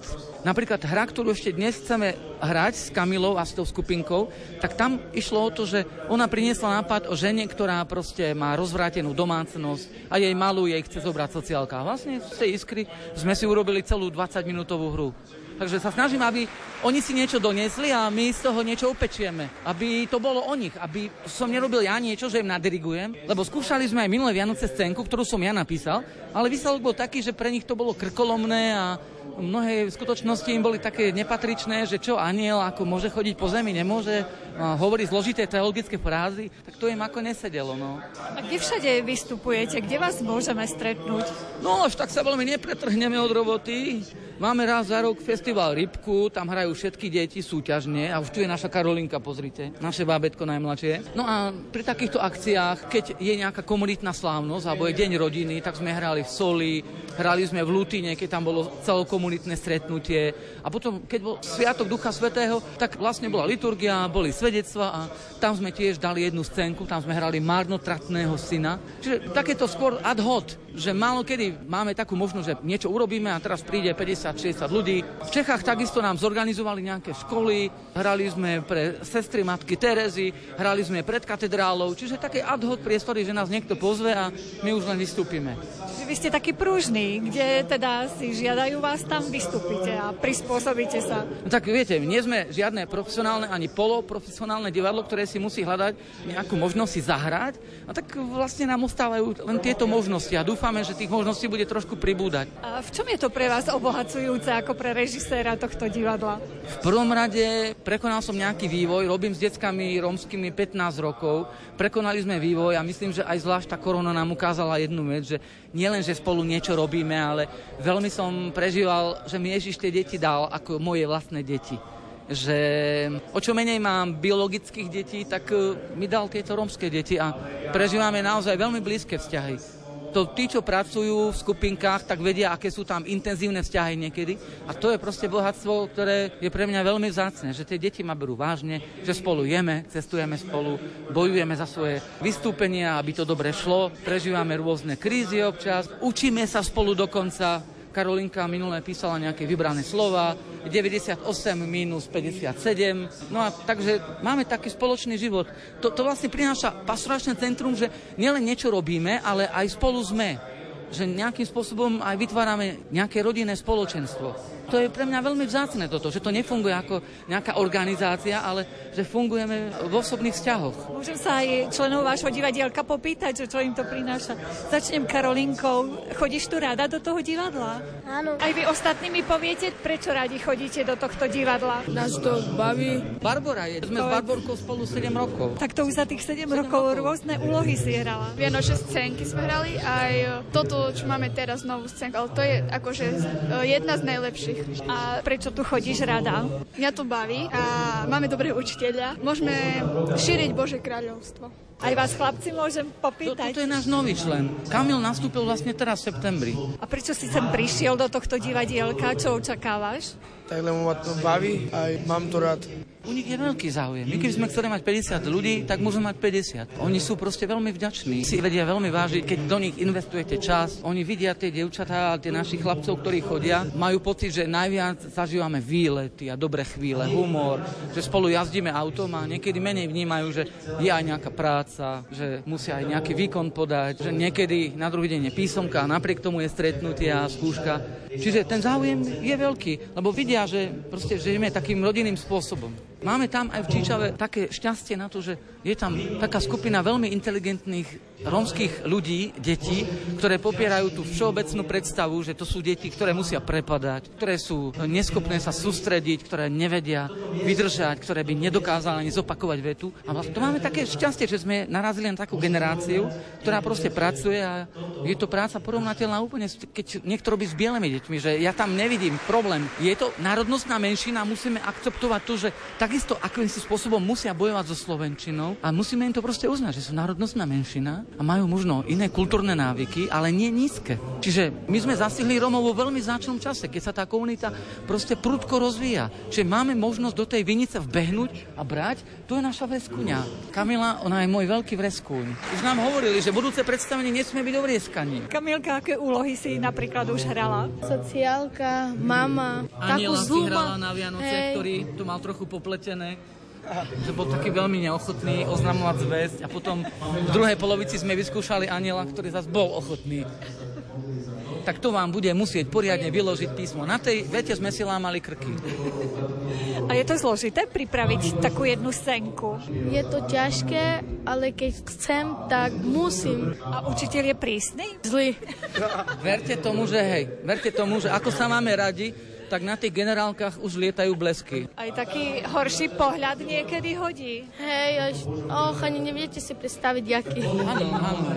J: Napríklad hra, ktorú ešte dnes chceme hrať s Kamilou a s tou skupinkou, tak tam išlo o to, že ona priniesla nápad o žene, ktorá proste má rozvrátenú domácnosť a jej malú jej chce zobrať sociálka. A vlastne z tej iskry sme si urobili celú 20-minútovú hru. Takže sa snažím, aby oni si niečo doniesli a my z toho niečo upečieme. Aby to bolo o nich. Aby som nerobil ja niečo, že im nadirigujem. Lebo skúšali sme aj minulé Vianoce scénku, ktorú som ja napísal, ale výsledok bol taký, že pre nich to bolo krkolomné a mnohé skutočnosti im boli také nepatričné, že čo aniel, ako môže chodiť po zemi, nemôže, hovorí zložité teologické frázy, tak to im ako nesedelo. No.
A: A kde všade vystupujete? Kde vás môžeme stretnúť?
J: No až tak sa veľmi nepretrhneme od roboty. Máme raz za rok festival Rybku, tam hrajú všetky deti súťažne a už tu je naša Karolinka, pozrite, naše bábetko najmladšie. No a pri takýchto akciách, keď je nejaká komunitná slávnosť alebo je deň rodiny, tak sme hrali v Soli, hrali sme v Lutine, keď tam bolo celokomunitné stretnutie a potom, keď bol Sviatok Ducha Svetého, tak vlastne bola liturgia, boli svedectva a tam sme tiež dali jednu scénku, tam sme hrali marnotratného syna. Čiže takéto skôr ad hoc, že málo kedy máme takú možnosť, že niečo urobíme a teraz príde 50-60 ľudí. V Čechách takisto nám zorganizovali nejaké školy, hrali sme pre sestry matky Terezy, hrali sme pred katedrálou, čiže také ad hoc priestory, že nás niekto pozve a my už len vystúpime.
A: Vy ste taký pružný, kde teda si žiadajú vás, tam vystúpite a prispôsobíte sa.
J: No tak viete, nie sme žiadne profesionálne ani poloprofesionálne profesionálne divadlo, ktoré si musí hľadať nejakú možnosť si zahrať. A tak vlastne nám ostávajú len tieto možnosti a dúfame, že tých možností bude trošku pribúdať.
A: A v čom je to pre vás obohacujúce ako pre režiséra tohto divadla?
J: V prvom rade prekonal som nejaký vývoj, robím s deckami rómskymi 15 rokov, prekonali sme vývoj a myslím, že aj zvlášť tá korona nám ukázala jednu vec, že nielen, že spolu niečo robíme, ale veľmi som prežíval, že mi Ježiš tie deti dal ako moje vlastné deti že o čo menej mám biologických detí, tak e, mi dal tieto rómske deti a prežívame naozaj veľmi blízke vzťahy. To tí, čo pracujú v skupinkách, tak vedia, aké sú tam intenzívne vzťahy niekedy. A to je proste bohatstvo, ktoré je pre mňa veľmi vzácne, že tie deti ma berú vážne, že spolu jeme, cestujeme spolu, bojujeme za svoje vystúpenia, aby to dobre šlo, prežívame rôzne krízy občas, učíme sa spolu dokonca, Karolinka minulé písala nejaké vybrané slova, 98 minus 57, no a takže máme taký spoločný život. To, to vlastne prináša pastoračné centrum, že nielen niečo robíme, ale aj spolu sme že nejakým spôsobom aj vytvárame nejaké rodinné spoločenstvo. To je pre mňa veľmi vzácne toto, že to nefunguje ako nejaká organizácia, ale že fungujeme v osobných vzťahoch.
A: Môžem sa aj členov vášho divadielka popýtať, že čo im to prináša. Začnem Karolinkou. Chodíš tu rada do toho divadla?
K: Áno.
A: Aj vy ostatní mi poviete, prečo radi chodíte do tohto divadla?
K: Nás to baví.
J: Barbora je. Sme s Barborkou spolu 7 rokov.
A: Tak to už za tých 7, 7 rokov, rokov rôzne úlohy si hrala.
K: Vianočné scénky sme hrali aj toto, čo máme teraz novú scénku, ale to je akože jedna z najlepších.
A: A prečo tu chodíš rada?
K: Mňa to baví a máme dobré učiteľa. Môžeme šíriť Bože kráľovstvo.
A: Aj vás chlapci môžem popýtať?
J: To, to je náš nový člen. Kamil nastúpil vlastne teraz v septembri.
A: A prečo si sem prišiel do tohto divadielka? Čo očakávaš?
L: Tak lebo ma to baví a mám to rád.
J: U nich je veľký záujem. My keby sme chceli mať 50 ľudí, tak môžeme mať 50. Oni sú proste veľmi vďační. Si vedia veľmi vážiť, keď do nich investujete čas. Oni vidia tie dievčatá a tie našich chlapcov, ktorí chodia. Majú pocit, že najviac zažívame výlety a dobré chvíle, humor, že spolu jazdíme autom a niekedy menej vnímajú, že je aj nejaká práca, že musia aj nejaký výkon podať, že niekedy na druhý deň je písomka a napriek tomu je stretnutie a skúška. Čiže ten záujem je veľký, lebo vidia, že proste žijeme takým rodinným spôsobom. Máme tam aj v Číčave také šťastie na to, že je tam taká skupina veľmi inteligentných rómskych ľudí, detí, ktoré popierajú tú všeobecnú predstavu, že to sú deti, ktoré musia prepadať, ktoré sú neschopné sa sústrediť, ktoré nevedia vydržať, ktoré by nedokázali ani zopakovať vetu. A vlastne to máme také šťastie, že sme narazili na takú generáciu, ktorá proste pracuje a je to práca porovnateľná úplne, keď niekto robí s bielými deťmi, že ja tam nevidím problém. Je to národnostná menšina, musíme akceptovať to, že takisto akýmsi spôsobom musia bojovať so Slovenčinou a musíme im to proste uznať, že sú národnostná menšina a majú možno iné kultúrne návyky, ale nie nízke. Čiže my sme zasihli Romov vo veľmi značnom čase, keď sa tá komunita proste prudko rozvíja. Čiže máme možnosť do tej vinice vbehnúť a brať, to je naša vreskuňa. Kamila, ona je môj veľký vreskuň. Už nám hovorili, že budúce predstavenie nesmie byť o vrieskaní.
A: Kamilka, aké úlohy si napríklad už hrala?
K: Sociálka, mama,
J: Aniela takú si hrala na Vianoce, hey. ktorý to mal trochu popletené že bol taký veľmi neochotný oznamovať zväzť a potom v druhej polovici sme vyskúšali aniela, ktorý zase bol ochotný tak to vám bude musieť poriadne vyložiť písmo. Na tej vete sme si lámali krky.
A: A je to zložité pripraviť takú jednu scénku?
K: Je to ťažké, ale keď chcem, tak musím.
A: A učiteľ je prísny?
K: Zlý.
J: Verte tomu, že hej, verte tomu, že ako sa máme radi, tak na tých generálkach už lietajú blesky.
A: Aj taký horší pohľad niekedy hodí.
K: Hej, až, och, ani neviete si predstaviť, aký.
J: Áno, áno.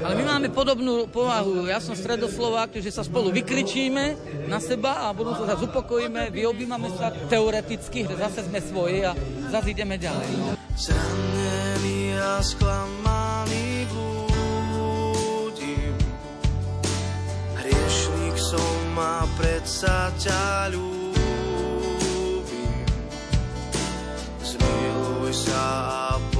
J: Ale my máme podobnú povahu. Ja som stredoslovák, že sa spolu vykričíme na seba a budú sa zase upokojíme, vyobímame sa teoreticky, že zase sme svoji a zase ideme ďalej. Zranený a sklamaný blúdim, hriešnik som a predsa ťa ľúbim. Zmiluj sa a pokoj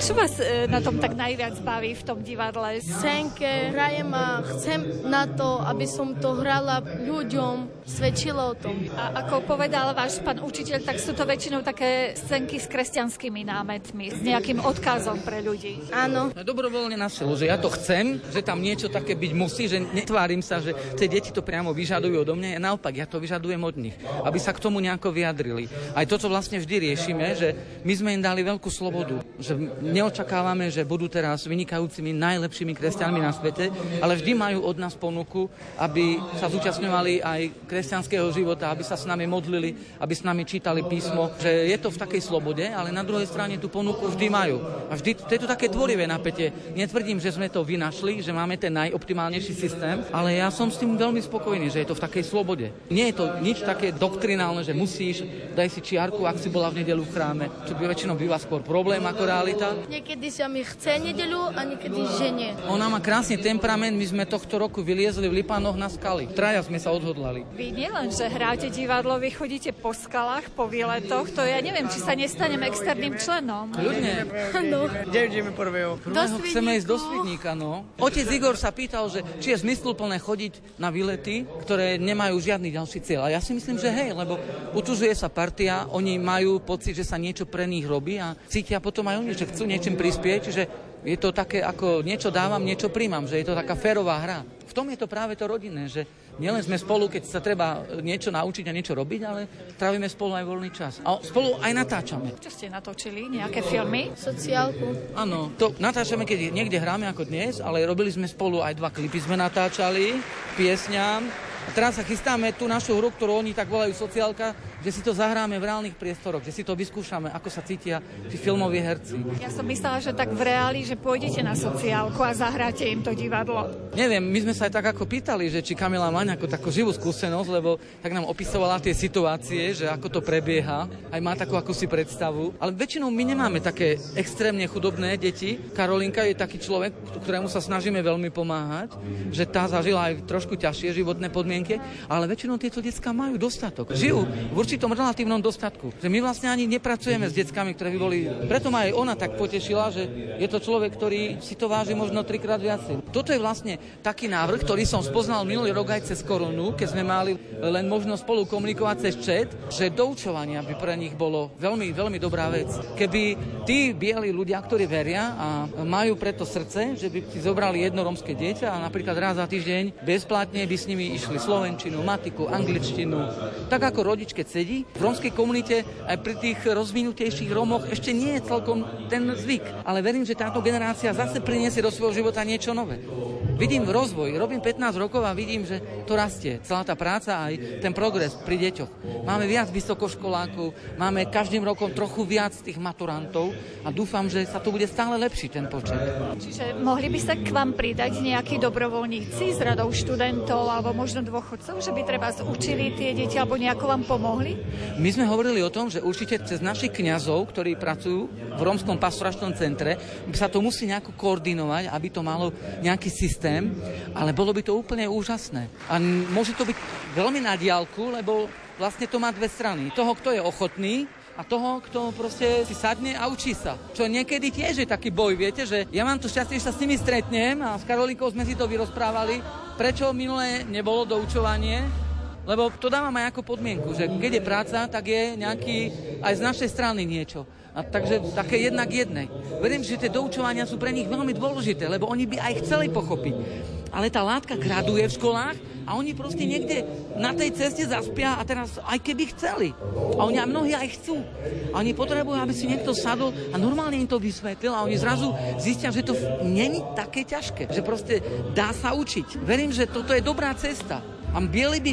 A: čo vás e, na tom tak najviac baví v tom divadle?
M: Scénke hrajem a chcem na to, aby som to hrala ľuďom, svedčilo o tom.
A: A ako povedal váš pán učiteľ, tak sú to väčšinou také scénky s kresťanskými námetmi, s nejakým odkazom pre ľudí.
M: Áno.
J: No, dobrovoľne na silu, že ja to chcem, že tam niečo také byť musí, že netvárim sa, že tie deti to priamo vyžadujú odo mňa. A naopak, ja to vyžadujem od nich, aby sa k tomu nejako vyjadrili. Aj toto vlastne vždy riešime, že my sme im dali veľkú slobodu, že neočakávame, že budú teraz vynikajúcimi najlepšími kresťanmi na svete, ale vždy majú od nás ponuku, aby sa zúčastňovali aj kresťanského života, aby sa s nami modlili, aby s nami čítali písmo, že je to v takej slobode, ale na druhej strane tú ponuku vždy majú. A vždy to je to také tvorivé napätie. Netvrdím, že sme to vynašli, že máme ten najoptimálnejší systém, ale ja som s tým veľmi spokojný, že je to v takej slobode. Nie je to nič také doktrinálne, že musíš, daj si čiarku, ak si bola v nedelu v chráme, čo by väčšinou býva skôr problém ako realita.
M: Niekedy sa mi chce nedelu a niekedy že nie.
J: Ona má krásny temperament, my sme tohto roku vyliezli v Lipanoch na skaly. Traja sme sa odhodlali.
A: Vy nielen, že hráte divadlo, vy chodíte po skalách, po výletoch, to ja neviem, či sa nestanem externým členom.
J: Ľudne.
M: Áno.
L: Kde ideme prvého?
J: Prvého chceme ísť do Svidníka, no. Otec Igor sa pýtal, že či je zmysluplné chodiť na výlety, ktoré nemajú žiadny ďalší cieľ. A ja si myslím, že hej, lebo utužuje sa partia, oni majú pocit, že sa niečo pre nich robí a cítia potom aj oni, že chcú niečím prispieť, čiže je to také ako niečo dávam, niečo príjmam, že je to taká férová hra. V tom je to práve to rodinné, že nielen sme spolu, keď sa treba niečo naučiť a niečo robiť, ale trávime spolu aj voľný čas. A spolu aj natáčame.
A: Čo ste natočili? Nejaké filmy?
M: Sociálku.
J: Áno, to natáčame, keď niekde hráme ako dnes, ale robili sme spolu aj dva klipy sme natáčali, piesňam. A teraz sa chystáme tú našu hru, ktorú oni tak volajú sociálka, že si to zahráme v reálnych priestoroch, že si to vyskúšame, ako sa cítia tí filmoví herci.
A: Ja som myslela, že tak v reáli, že pôjdete na sociálku a zahráte im to divadlo.
J: Neviem, my sme sa aj tak ako pýtali, že či Kamila má nejakú takú živú skúsenosť, lebo tak nám opisovala tie situácie, že ako to prebieha, aj má takú akúsi predstavu. Ale väčšinou my nemáme také extrémne chudobné deti. Karolinka je taký človek, ktorému sa snažíme veľmi pomáhať, že tá zažila aj trošku ťažšie životné podmienky, ale väčšinou tieto detská majú dostatok. Žijú v určitom relatívnom dostatku. Že my vlastne ani nepracujeme s deckami, ktoré by boli... Preto ma aj ona tak potešila, že je to človek, ktorý si to váži možno trikrát viacej. Toto je vlastne taký návrh, ktorý som spoznal minulý rok aj cez korunu, keď sme mali len možnosť spolu komunikovať cez chat, že doučovanie by pre nich bolo veľmi, veľmi dobrá vec. Keby tí bieli ľudia, ktorí veria a majú preto srdce, že by si zobrali jedno romské dieťa a napríklad raz za týždeň bezplatne by s nimi išli slovenčinu, matiku, angličtinu, tak ako rodič, keď sedí. V rómskej komunite aj pri tých rozvinutejších Rómoch ešte nie je celkom ten zvyk. Ale verím, že táto generácia zase priniesie do svojho života niečo nové. Vidím rozvoj, robím 15 rokov a vidím, že to rastie. Celá tá práca aj ten progres pri deťoch. Máme viac vysokoškolákov, máme každým rokom trochu viac tých maturantov a dúfam, že sa to bude stále lepší ten počet.
A: Čiže mohli by sa k vám pridať nejakí dobrovoľníci z radou študentov alebo možno dôchodcov, že by treba učili tie deti alebo nejako vám pomohli?
J: My sme hovorili o tom, že určite cez našich kňazov, ktorí pracujú v Rómskom pastoračnom centre, sa to musí nejako koordinovať, aby to malo nejaký systém, ale bolo by to úplne úžasné. A môže to byť veľmi na diálku, lebo vlastne to má dve strany. Toho, kto je ochotný a toho, kto proste si sadne a učí sa. Čo niekedy tiež je taký boj, viete, že ja mám to šťastie, že sa s nimi stretnem a s Karolinkou sme si to vyrozprávali, prečo minulé nebolo doučovanie, lebo to dávam aj ako podmienku, že keď je práca, tak je nejaký aj z našej strany niečo. A takže také jednak jednej. Verím, že tie doučovania sú pre nich veľmi dôležité, lebo oni by aj chceli pochopiť. Ale tá látka graduje v školách a oni proste niekde na tej ceste zaspia a teraz aj keby chceli. A oni a mnohí aj chcú. A oni potrebujú, aby si niekto sadol a normálne im to vysvetlil a oni zrazu zistia, že to není také ťažké. Že proste dá sa učiť. Verím, že toto je dobrá cesta. A bieli by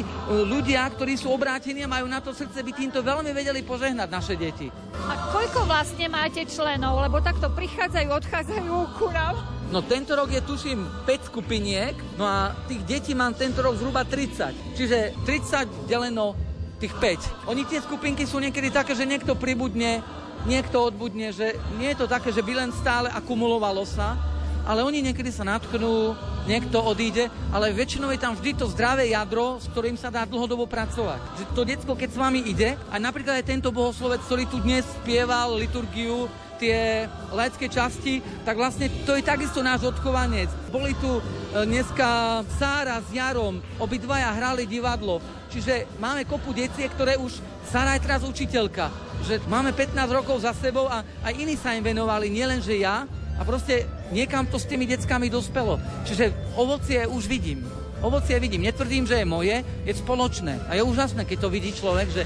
J: ľudia, ktorí sú obrátení a majú na to srdce, by týmto veľmi vedeli požehnať naše deti.
A: A koľko vlastne máte členov? Lebo takto prichádzajú, odchádzajú ku nám.
J: No tento rok je tuším 5 skupiniek, no a tých detí mám tento rok zhruba 30. Čiže 30 deleno tých 5. Oni tie skupinky sú niekedy také, že niekto pribudne, niekto odbudne, že nie je to také, že by len stále akumulovalo sa, ale oni niekedy sa natknú, niekto odíde, ale väčšinou je tam vždy to zdravé jadro, s ktorým sa dá dlhodobo pracovať. Že to detsko, keď s vami ide, a napríklad aj tento bohoslovec, ktorý tu dnes spieval liturgiu, tie laické časti, tak vlastne to je takisto náš odchovanec. Boli tu e, dneska Sára s Jarom, obidvaja hrali divadlo, čiže máme kopu detiek, ktoré už Sára je teraz učiteľka, že máme 15 rokov za sebou a aj iní sa im venovali, nielen že ja, a proste niekam to s tými deckami dospelo. Čiže ovocie už vidím. Ovocie vidím. Netvrdím, že je moje, je spoločné. A je úžasné, keď to vidí človek, že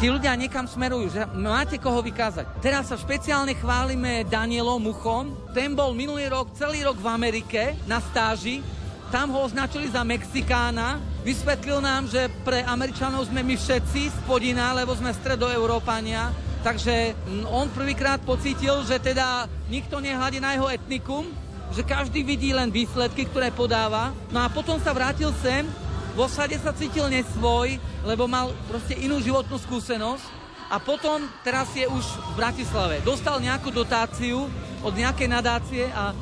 J: tí ľudia niekam smerujú, že máte koho vykázať. Teraz sa špeciálne chválime Danielom Muchom. Ten bol minulý rok, celý rok v Amerike na stáži. Tam ho označili za Mexikána. Vysvetlil nám, že pre Američanov sme my všetci spodina, lebo sme stredoeurópania. Takže on prvýkrát pocítil, že teda nikto nehľadí na jeho etnikum, že každý vidí len výsledky, ktoré podáva. No a potom sa vrátil sem v osade sa cítil nesvoj, lebo mal proste inú životnú skúsenosť a potom teraz je už v Bratislave. Dostal nejakú dotáciu od nejakej nadácie a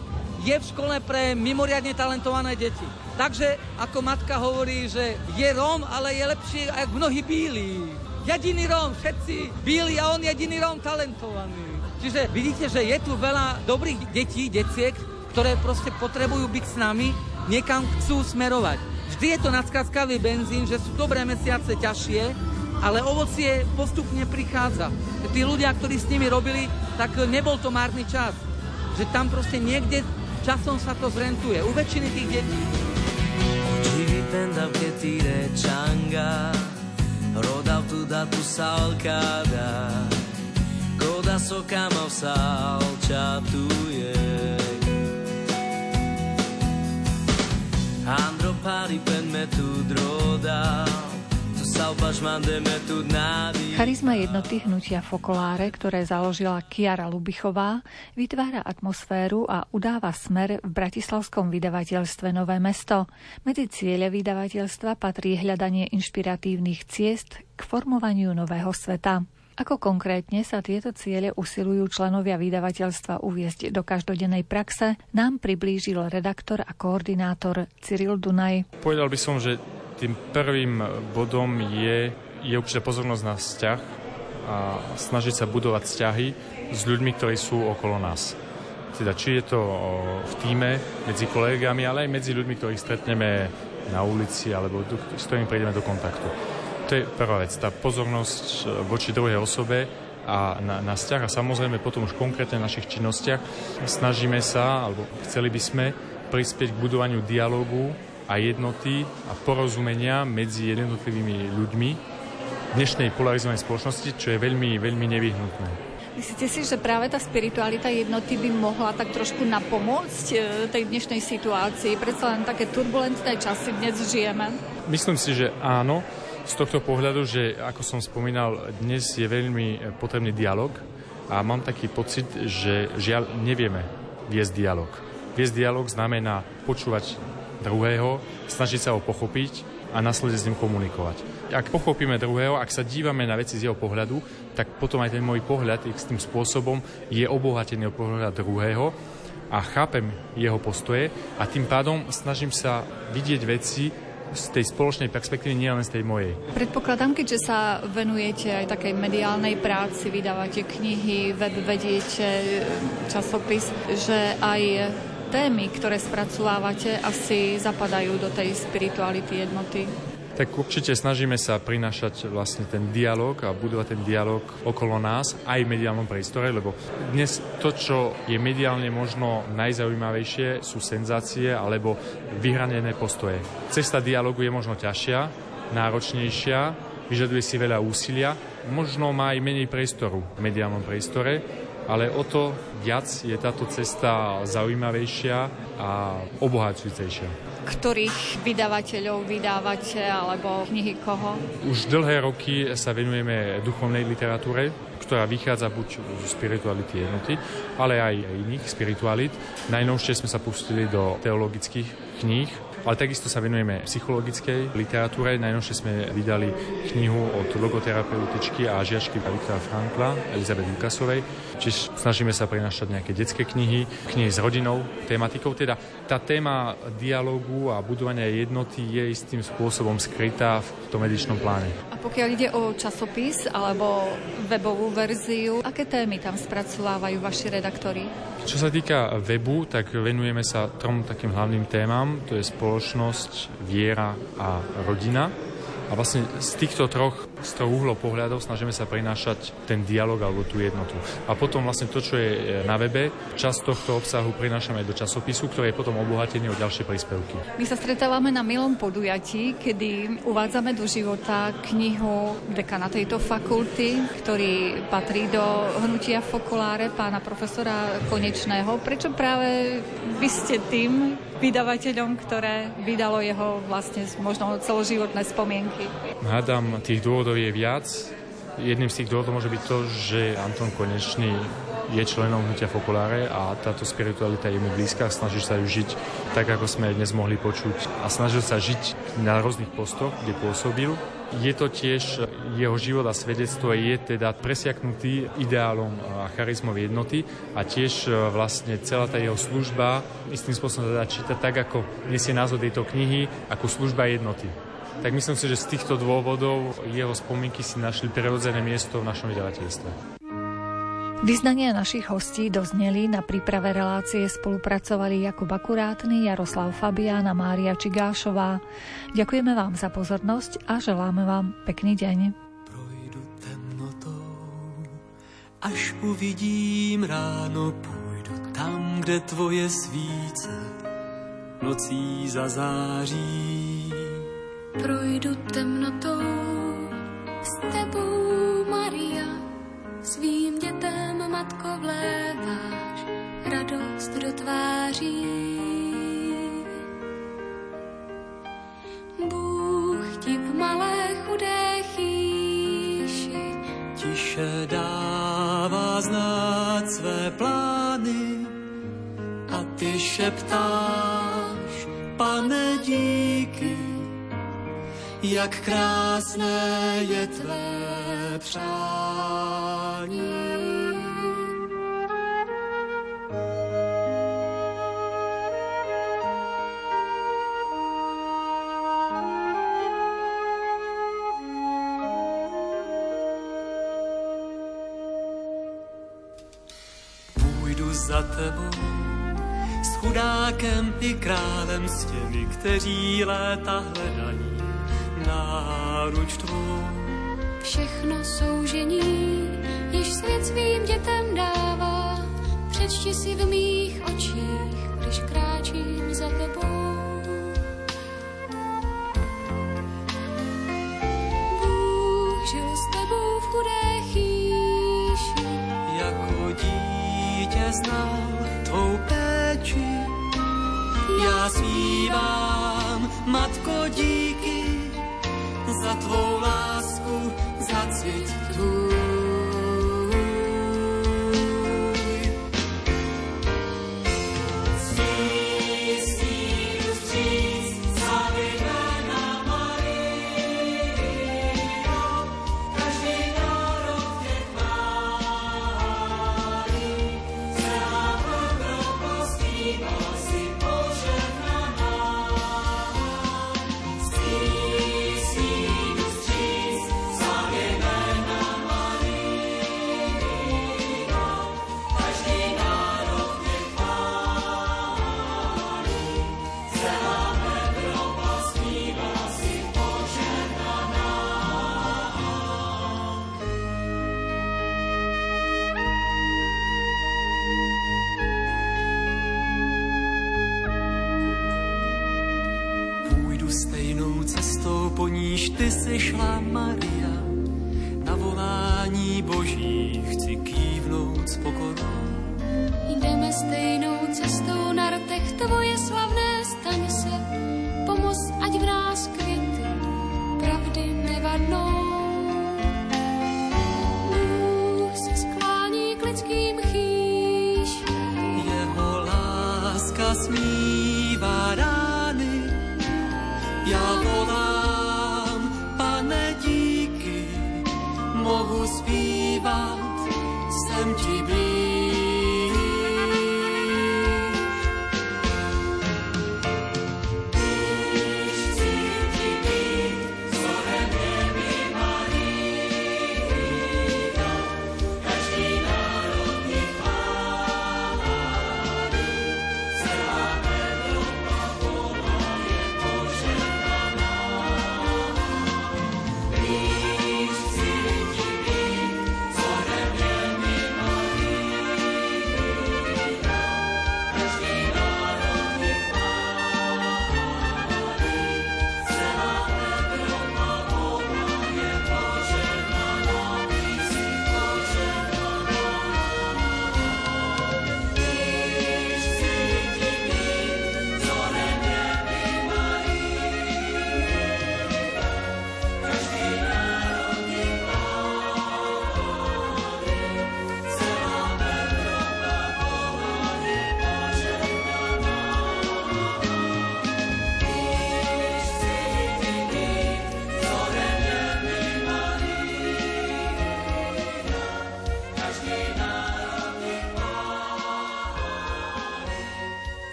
J: je v škole pre mimoriadne talentované deti. Takže, ako matka hovorí, že je Róm, ale je lepšie ako mnohí bíli. Jediný Róm, všetci bíli a on jediný Róm talentovaný. Čiže vidíte, že je tu veľa dobrých detí, deciek, ktoré proste potrebujú byť s nami, niekam chcú smerovať. Vždy je to nadskazkavý benzín, že sú dobré mesiace ťažšie, ale ovocie postupne prichádza. Tí ľudia, ktorí s nimi robili, tak nebol to márny čas. Že tam proste niekde časom sa to zrentuje. U väčšiny tých detí.
N: Oggi dipenda che ti recanga Roda tu da tu salcada Goda so kama salčatuje Andro pari pen me tu droda
A: Charizma jednoty hnutia Fokoláre, ktoré založila Kiara Lubichová, vytvára atmosféru a udáva smer v bratislavskom vydavateľstve Nové mesto. Medzi ciele vydavateľstva patrí hľadanie inšpiratívnych ciest k formovaniu nového sveta. Ako konkrétne sa tieto ciele usilujú členovia vydavateľstva uviezť do každodennej praxe, nám priblížil redaktor a koordinátor Cyril Dunaj.
O: Povedal by som, že tým prvým bodom je, je určite pozornosť na vzťah a snažiť sa budovať vzťahy s ľuďmi, ktorí sú okolo nás. Teda či je to v týme, medzi kolegami, ale aj medzi ľuďmi, ktorých stretneme na ulici alebo s ktorými prídeme do kontaktu. To je prvá vec, tá pozornosť e, voči druhej osobe a na, na vzťah a samozrejme potom už konkrétne v našich činnostiach snažíme sa, alebo chceli by sme prispieť k budovaniu dialogu a jednoty a porozumenia medzi jednotlivými ľuďmi v dnešnej polarizovanej spoločnosti, čo je veľmi, veľmi nevyhnutné.
A: Myslíte si, že práve tá spiritualita jednoty by mohla tak trošku napomôcť e, tej dnešnej situácii? Predsa len také turbulentné časy dnes žijeme.
O: Myslím si, že áno. Z tohto pohľadu, že ako som spomínal, dnes je veľmi potrebný dialog a mám taký pocit, že žiaľ nevieme viesť dialog. Viesť dialog znamená počúvať druhého, snažiť sa ho pochopiť a následne s ním komunikovať. Ak pochopíme druhého, ak sa dívame na veci z jeho pohľadu, tak potom aj ten môj pohľad s tým spôsobom je obohatený o pohľad druhého a chápem jeho postoje a tým pádom snažím sa vidieť veci z tej spoločnej perspektívy, nie len z tej mojej.
A: Predpokladám, keďže sa venujete aj takej mediálnej práci, vydávate knihy, web vediete, časopis, že aj témy, ktoré spracovávate, asi zapadajú do tej spirituality jednoty?
O: Tak určite snažíme sa prinášať vlastne ten dialog a budovať ten dialog okolo nás aj v mediálnom priestore, lebo dnes to, čo je mediálne možno najzaujímavejšie, sú senzácie alebo vyhranené postoje. Cesta dialogu je možno ťažšia, náročnejšia, vyžaduje si veľa úsilia, možno má aj menej priestoru v mediálnom priestore, ale o to viac je táto cesta zaujímavejšia a obohacujúcejšia
A: ktorých vydavateľov vydávate alebo knihy koho?
O: Už dlhé roky sa venujeme duchovnej literatúre, ktorá vychádza buď zo spirituality jednoty, ale aj iných spiritualit. Najnovšie sme sa pustili do teologických kníh Ale takisto sa venujeme psychologickej literatúre. Najnovšie sme vydali knihu od logoterapeutičky a žiačky Viktora Frankla, Elizabeth Lukasovej. Čiže snažíme sa prinašať nejaké detské knihy, knihy s rodinou, tematikou. Teda tá téma dialogu a budovania jednoty je istým spôsobom skrytá v tom edičnom pláne.
A: A pokiaľ ide o časopis alebo webovú verziu, aké témy tam spracovávajú vaši redaktori?
O: Čo sa týka webu, tak venujeme sa trom takým hlavným témam, to je spoločnosť, viera a rodina. A vlastne z týchto troch, z toho uhlov pohľadov snažíme sa prinášať ten dialog alebo tú jednotu. A potom vlastne to, čo je e, na webe, časť tohto obsahu prinášame do časopisu, ktorý je potom obohatený o ďalšie príspevky.
A: My sa stretávame na milom podujatí, kedy uvádzame do života knihu dekana tejto fakulty, ktorý patrí do hnutia Fokuláre pána profesora Konečného. Prečo práve vy ste tým, vydavateľom, ktoré vydalo jeho vlastne možno celoživotné spomienky.
O: Hádam, tých dôvodov je viac. Jedným z tých dôvodov môže byť to, že Anton Konečný je členom hnutia Fokuláre a táto spiritualita je mu blízka, snaží sa ju žiť tak, ako sme dnes mohli počuť a snažil sa žiť na rôznych postoch, kde pôsobil je to tiež jeho život a svedectvo je teda presiaknutý ideálom a charizmou jednoty a tiež e, vlastne celá tá jeho služba istým spôsobom teda číta tak, ako nesie názov tejto knihy, ako služba jednoty. Tak myslím si, že z týchto dôvodov jeho spomienky si našli prirodzené miesto v našom vydavateľstve.
A: Vyznania našich hostí dozneli, na príprave relácie spolupracovali Jakub Akurátny, Jaroslav Fabián a Mária Čigášová. Ďakujeme vám za pozornosť a želáme vám pekný deň. Projdu temnotou,
N: až uvidím ráno, půjdu tam, kde tvoje svíce nocí zazáří.
P: Projdu temnotou s tebou, Maria, svým dětem, matko, vléváš radost do tváří. Bůh ti v malé chudé chýši
N: tiše dává znát své plány a ty šeptáš, pane díky, jak krásné je tvé přání. Půjdu za tebou s chudákem i králem, s těmi, kteří léta hledají náruč tvou.
P: Všechno soužení, již svět svým dětem dává, přečti si v mých očích, když kráčím za tebou. Bůh žil s tebou v chudé chýši,
N: jako dítě znal tvou péči. Já zpívám, matko, díky, za tvou vždy kývnúť s pokorou.
P: Jdeme stejnou cestou na rtech tvoje slavné staň se, pomoz ať v nás květy pravdy nevadnou. Bůh se sklání k lidským chýš,
N: jeho láska smí.